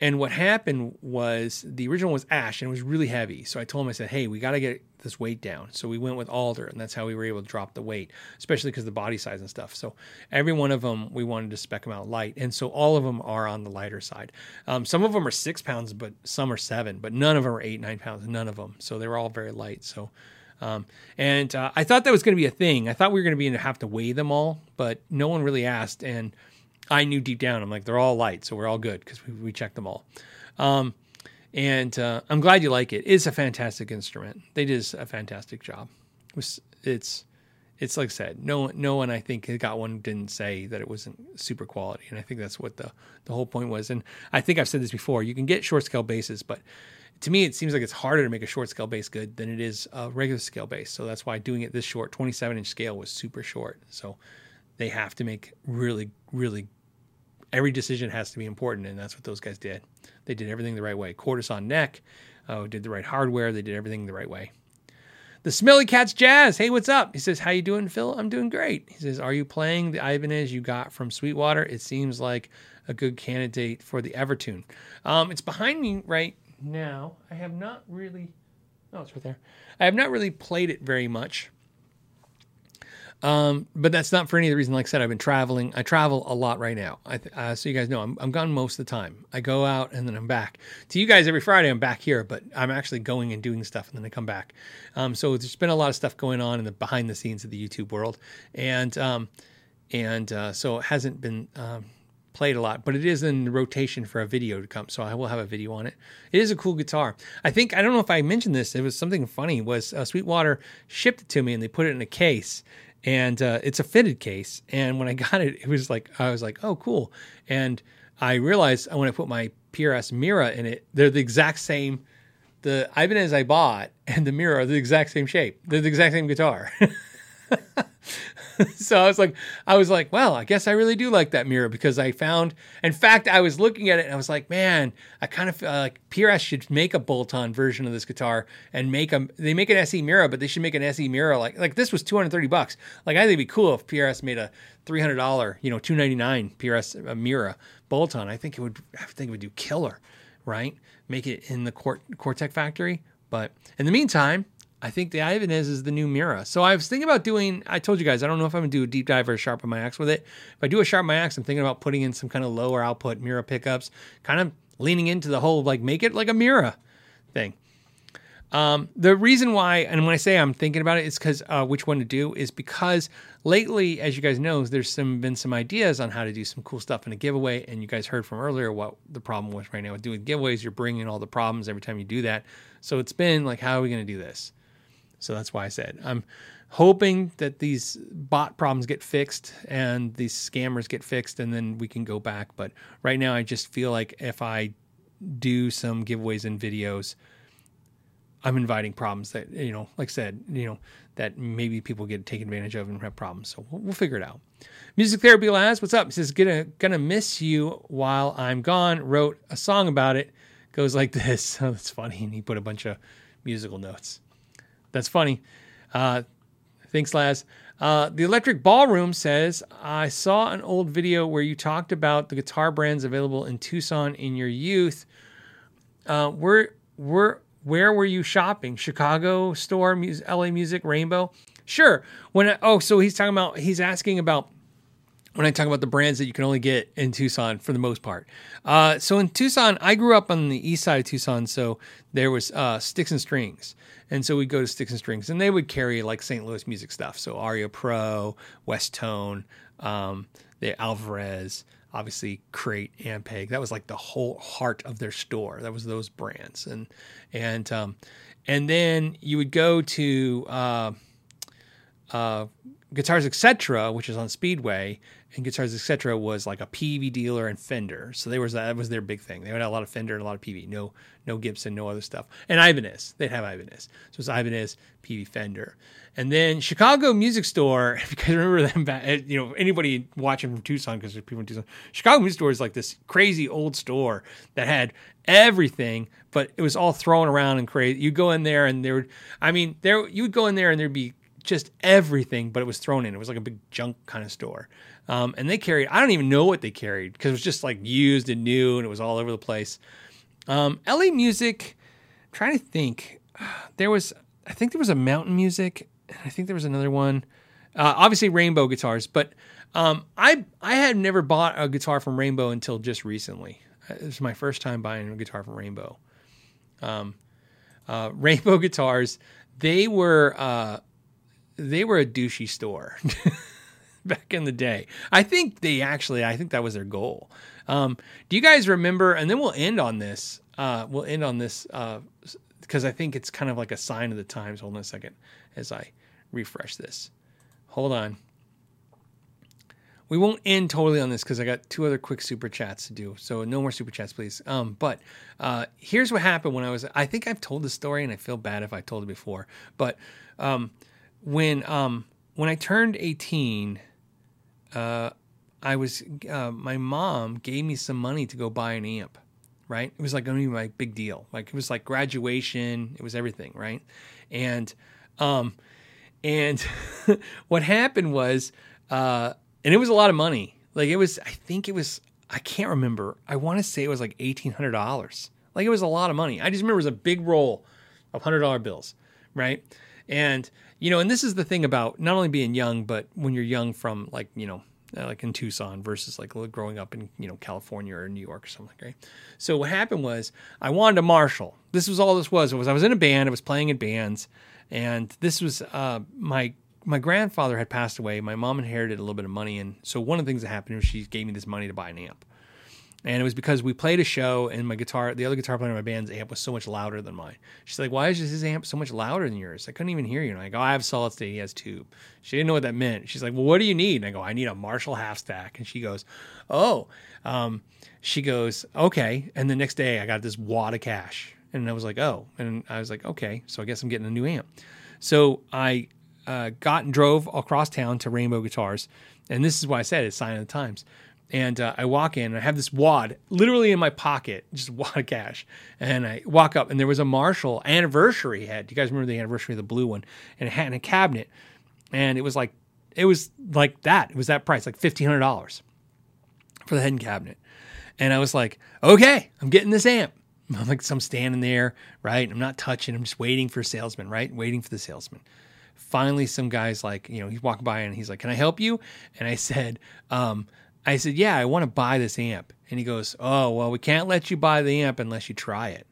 and what happened was the original was ash and it was really heavy. So I told him, I said, hey, we got to get this weight down. So we went with alder, and that's how we were able to drop the weight, especially because the body size and stuff. So every one of them, we wanted to spec them out light. And so all of them are on the lighter side. Um, some of them are six pounds, but some are seven, but none of them are eight, nine pounds, none of them. So they were all very light. So, um, and uh, I thought that was going to be a thing. I thought we were going to be have to weigh them all, but no one really asked. And I knew deep down, I'm like, they're all light, so we're all good because we, we checked them all. Um, and uh, I'm glad you like it. It's a fantastic instrument. They did a fantastic job. It's it's, it's like I said, no no one I think got one didn't say that it wasn't super quality, and I think that's what the the whole point was. And I think I've said this before. You can get short scale basses, but to me, it seems like it's harder to make a short scale bass good than it is a regular scale bass. So that's why doing it this short, 27 inch scale, was super short. So they have to make really, really every decision has to be important, and that's what those guys did. They did everything the right way. Cordis on neck, uh, did the right hardware. They did everything the right way. The Smelly Cats Jazz. Hey, what's up? He says, "How you doing, Phil? I'm doing great." He says, "Are you playing the Ibanez you got from Sweetwater? It seems like a good candidate for the Evertune." Um, it's behind me right now. I have not really. Oh, it's right there. I have not really played it very much. Um, but that's not for any of the reason. Like I said, I've been traveling. I travel a lot right now. I, uh, so you guys know I'm, I'm gone most of the time. I go out and then I'm back. To you guys, every Friday I'm back here, but I'm actually going and doing stuff and then I come back. Um, so there's been a lot of stuff going on in the behind the scenes of the YouTube world, and um, and uh, so it hasn't been um, played a lot, but it is in rotation for a video to come. So I will have a video on it. It is a cool guitar. I think I don't know if I mentioned this. It was something funny. Was uh, Sweetwater shipped it to me and they put it in a case and uh, it's a fitted case. And when I got it, it was like I was like, oh, cool. And I realized when I put my PRS Mira in it, they're the exact same. The Ibanez I bought and the Mira are the exact same shape. They're the exact same guitar. so I was like, I was like, well, I guess I really do like that Mira because I found, in fact, I was looking at it and I was like, man, I kind of feel like PRS should make a bolt-on version of this guitar and make them. They make an SE Mira, but they should make an SE Mira like like this was two hundred thirty bucks. Like I think it'd be cool if PRS made a three hundred dollar, you know, two ninety nine PRS uh, Mira bolt-on. I think it would. I think it would do killer, right? Make it in the Cort- Cortec factory. But in the meantime, I think the Ibanez is the new Mira. So I was thinking about doing. I told you guys I don't know if I'm gonna do a deep dive or sharpen my axe with it. If I do a sharpen my axe, I'm thinking about putting in some kind of lower output Mira pickups, kind of leaning into the whole like make it like a Mira thing. Um, the reason why, and when I say I'm thinking about it, is because uh, which one to do is because lately, as you guys know, there's some been some ideas on how to do some cool stuff in a giveaway, and you guys heard from earlier what the problem was right now with doing giveaways. You're bringing all the problems every time you do that, so it's been like, how are we going to do this? So that's why I said I'm hoping that these bot problems get fixed and these scammers get fixed and then we can go back. But right now, I just feel like if I do some giveaways and videos, I'm inviting problems that, you know, like I said, you know, that maybe people get taken advantage of and have problems. So we'll, we'll figure it out. Music Therapy Laz, what's up? He says, gonna, gonna miss you while I'm gone. Wrote a song about it. Goes like this. Oh, that's funny. And he put a bunch of musical notes. That's funny. Uh, thanks, Laz. Uh, the Electric Ballroom says, I saw an old video where you talked about the guitar brands available in Tucson in your youth. Uh, where, where, where were you shopping? Chicago store, LA Music, Rainbow? Sure. When I, oh, so he's talking about he's asking about when I talk about the brands that you can only get in Tucson for the most part. Uh, so in Tucson, I grew up on the east side of Tucson, so there was uh, Sticks and Strings, and so we'd go to Sticks and Strings, and they would carry like St. Louis music stuff, so Aria Pro, Westone, um, the Alvarez, obviously Crate, Ampeg. That was like the whole heart of their store. That was those brands, and and um, and then you would go to uh, uh, Guitars Etc., which is on Speedway, and Guitars Etc. was like a Peavey dealer and Fender. So they was that was their big thing. They had a lot of Fender and a lot of Peavey. No, no Gibson, no other stuff. And Ibanez, they'd have Ibanez. So it's Ibanez, Peavey, Fender. And then Chicago Music Store, guys remember them back, eh, you know, anybody watching from Tucson, because there's people in Tucson, Chicago Music Store is like this crazy old store that had everything, but it was all thrown around and crazy. You go in there and there would, I mean, there you would go in there and there'd be just everything, but it was thrown in. It was like a big junk kind of store. Um, and they carried, I don't even know what they carried because it was just like used and new and it was all over the place. Um, LA Music, I'm trying to think. There was, I think there was a Mountain Music. And I think there was another one. Uh, obviously, Rainbow guitars, but um, I I had never bought a guitar from Rainbow until just recently. Uh, it was my first time buying a guitar from Rainbow. Um, uh, Rainbow guitars, they were uh, they were a douchey store back in the day. I think they actually, I think that was their goal. Um, do you guys remember? And then we'll end on this. Uh, we'll end on this uh, because uh, I think it's kind of like a sign of the times. Hold on a second as I refresh this. Hold on. We won't end totally on this because I got two other quick super chats to do. So no more super chats, please. Um, but uh, here's what happened when I was. I think I've told the story, and I feel bad if I told it before. But um, when um, when I turned 18, uh, I was uh, my mom gave me some money to go buy an amp. Right, it was like going to be my big deal. Like it was like graduation. It was everything. Right, and um, and what happened was, uh, and it was a lot of money. Like it was, I think it was, I can't remember. I want to say it was like eighteen hundred dollars. Like it was a lot of money. I just remember it was a big roll of hundred dollar bills, right? And you know, and this is the thing about not only being young, but when you're young from like you know uh, like in Tucson versus like growing up in you know California or New York or something. Right. So what happened was I wanted a Marshall. This was all this was. It was I was in a band. I was playing in bands, and this was uh, my my grandfather had passed away. My mom inherited a little bit of money, and so one of the things that happened was she gave me this money to buy an amp. And it was because we played a show and my guitar, the other guitar player in my band's amp was so much louder than mine. She's like, Why is his amp so much louder than yours? I couldn't even hear you. And I go, I have solid state, he has tube. She didn't know what that meant. She's like, Well, what do you need? And I go, I need a Marshall half stack. And she goes, Oh, um, she goes, Okay. And the next day I got this wad of cash. And I was like, Oh. And I was like, Okay. So I guess I'm getting a new amp. So I uh, got and drove across town to Rainbow Guitars. And this is why I said it's sign of the times. And uh, I walk in and I have this wad literally in my pocket, just wad of cash. And I walk up and there was a Marshall anniversary head. Do you guys remember the anniversary of the blue one? And it had in a cabinet. And it was like, it was like that. It was that price, like $1,500 for the head and cabinet. And I was like, okay, I'm getting this amp. I'm like, so I'm standing there, right? I'm not touching. I'm just waiting for a salesman, right? Waiting for the salesman. Finally, some guy's like, you know, he's walking by and he's like, "Can I help you?" And I said, um, "I said, yeah, I want to buy this amp." And he goes, "Oh, well, we can't let you buy the amp unless you try it."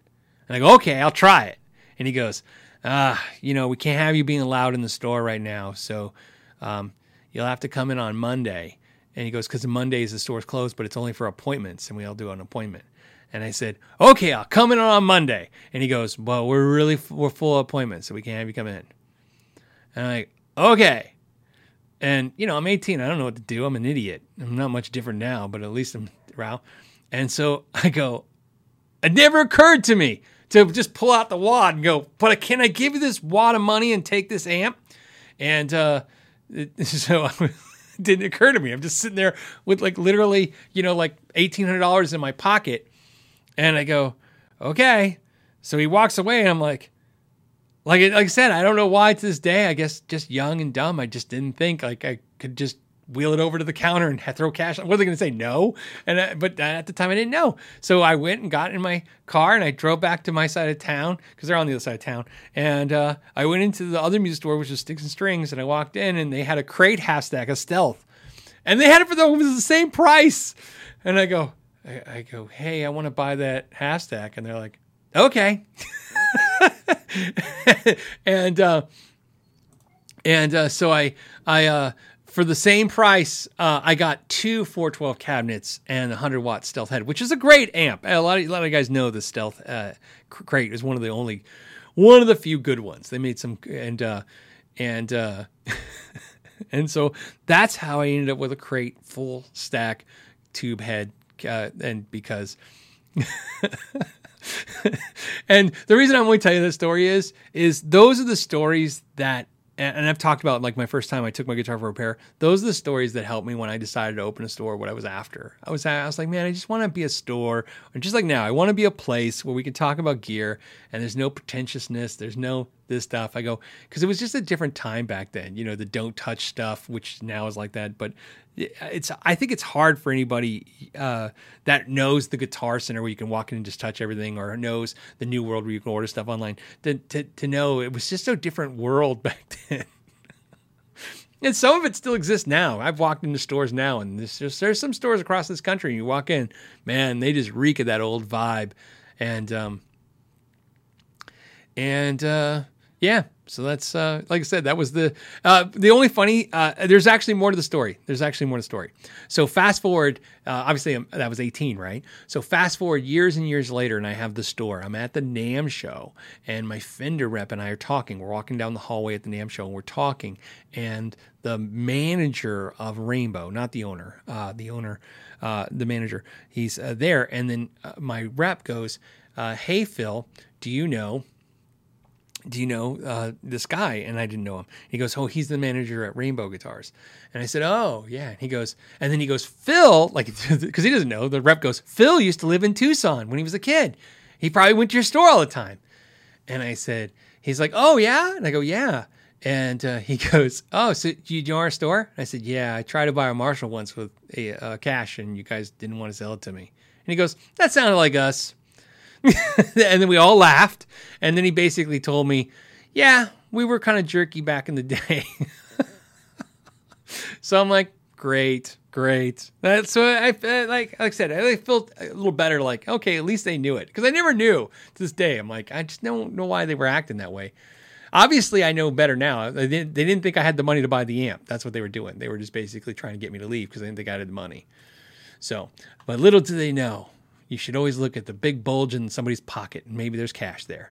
And I go, "Okay, I'll try it." And he goes, "Ah, you know, we can't have you being allowed in the store right now, so um, you'll have to come in on Monday." And he goes, "Because Mondays the store's closed, but it's only for appointments, and we all do an appointment." And I said, okay, I'll come in on Monday. And he goes, well, we're really, we're full of appointments, so we can't have you come in. And I'm like, okay. And, you know, I'm 18. I don't know what to do. I'm an idiot. I'm not much different now, but at least I'm around. And so I go, it never occurred to me to just pull out the wad and go, but can I give you this wad of money and take this amp? And uh, so it didn't occur to me. I'm just sitting there with like literally, you know, like $1,800 in my pocket and I go, okay. So he walks away, and I'm like, like, like I said, I don't know why to this day. I guess just young and dumb. I just didn't think like I could just wheel it over to the counter and throw cash. I wasn't going to say no, and I, but at the time I didn't know. So I went and got in my car and I drove back to my side of town because they're on the other side of town. And uh, I went into the other music store, which was Sticks and Strings, and I walked in and they had a crate half stack, of stealth, and they had it for the, it was the same price. And I go, I, I go, hey, I want to buy that half stack, and they're like, okay. and uh, and uh, so I I uh, for the same price, uh, I got two 412 cabinets and a 100 watt stealth head, which is a great amp. A lot of, a lot of guys know the stealth uh, crate is one of the only, one of the few good ones. They made some, and, uh, and, and so that's how I ended up with a crate full stack tube head. And because, and the reason I'm only telling you this story is, is those are the stories that and I've talked about like my first time I took my guitar for repair. Those are the stories that helped me when I decided to open a store. What I was after, I was I was like, man, I just want to be a store, and just like now, I want to be a place where we can talk about gear and there's no pretentiousness, there's no this stuff. I go because it was just a different time back then. You know, the don't touch stuff, which now is like that, but it's I think it's hard for anybody uh, that knows the Guitar Center where you can walk in and just touch everything, or knows the New World where you can order stuff online. To to, to know it was just a different world back then. and some of it still exists now. I've walked into stores now, and there's just, there's some stores across this country. And you walk in, man, they just reek of that old vibe, and um, and uh, yeah, so that's uh, like I said, that was the uh, the only funny. Uh, there's actually more to the story. There's actually more to the story. So fast forward, uh, obviously um, that was 18, right? So fast forward years and years later, and I have the store. I'm at the NAMM show, and my Fender rep and I are talking. We're walking down the hallway at the NAMM show, and we're talking. And the manager of Rainbow, not the owner, uh, the owner, uh, the manager, he's there. And then my rep goes, "Hey Phil, do you know?" Do you know uh, this guy? And I didn't know him. He goes, oh, he's the manager at Rainbow Guitars. And I said, oh, yeah. And he goes, and then he goes, Phil, like, because he doesn't know. The rep goes, Phil used to live in Tucson when he was a kid. He probably went to your store all the time. And I said, he's like, oh, yeah? And I go, yeah. And uh, he goes, oh, so you know our store? And I said, yeah, I tried to buy a Marshall once with a uh, cash and you guys didn't want to sell it to me. And he goes, that sounded like us. and then we all laughed. And then he basically told me, yeah, we were kind of jerky back in the day. so I'm like, great, great. That's so I, I like like I said, I felt a little better. Like, okay, at least they knew it because I never knew to this day. I'm like, I just don't know why they were acting that way. Obviously, I know better now. They didn't, they didn't think I had the money to buy the amp. That's what they were doing. They were just basically trying to get me to leave because they didn't think I had the money. So, but little do they know, you should always look at the big bulge in somebody's pocket and maybe there's cash there.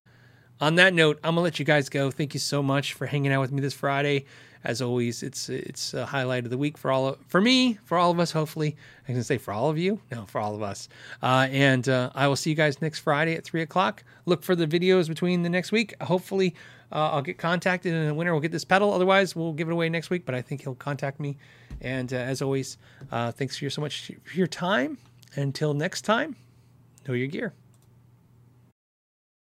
On that note, I'm gonna let you guys go. Thank you so much for hanging out with me this Friday. As always, it's it's a highlight of the week for all of, for me, for all of us. Hopefully, I can say for all of you. No, for all of us. Uh, and uh, I will see you guys next Friday at three o'clock. Look for the videos between the next week. Hopefully, uh, I'll get contacted and the winner will get this pedal. Otherwise, we'll give it away next week. But I think he'll contact me. And uh, as always, uh, thanks for your, so much for your time. Until next time, know your gear.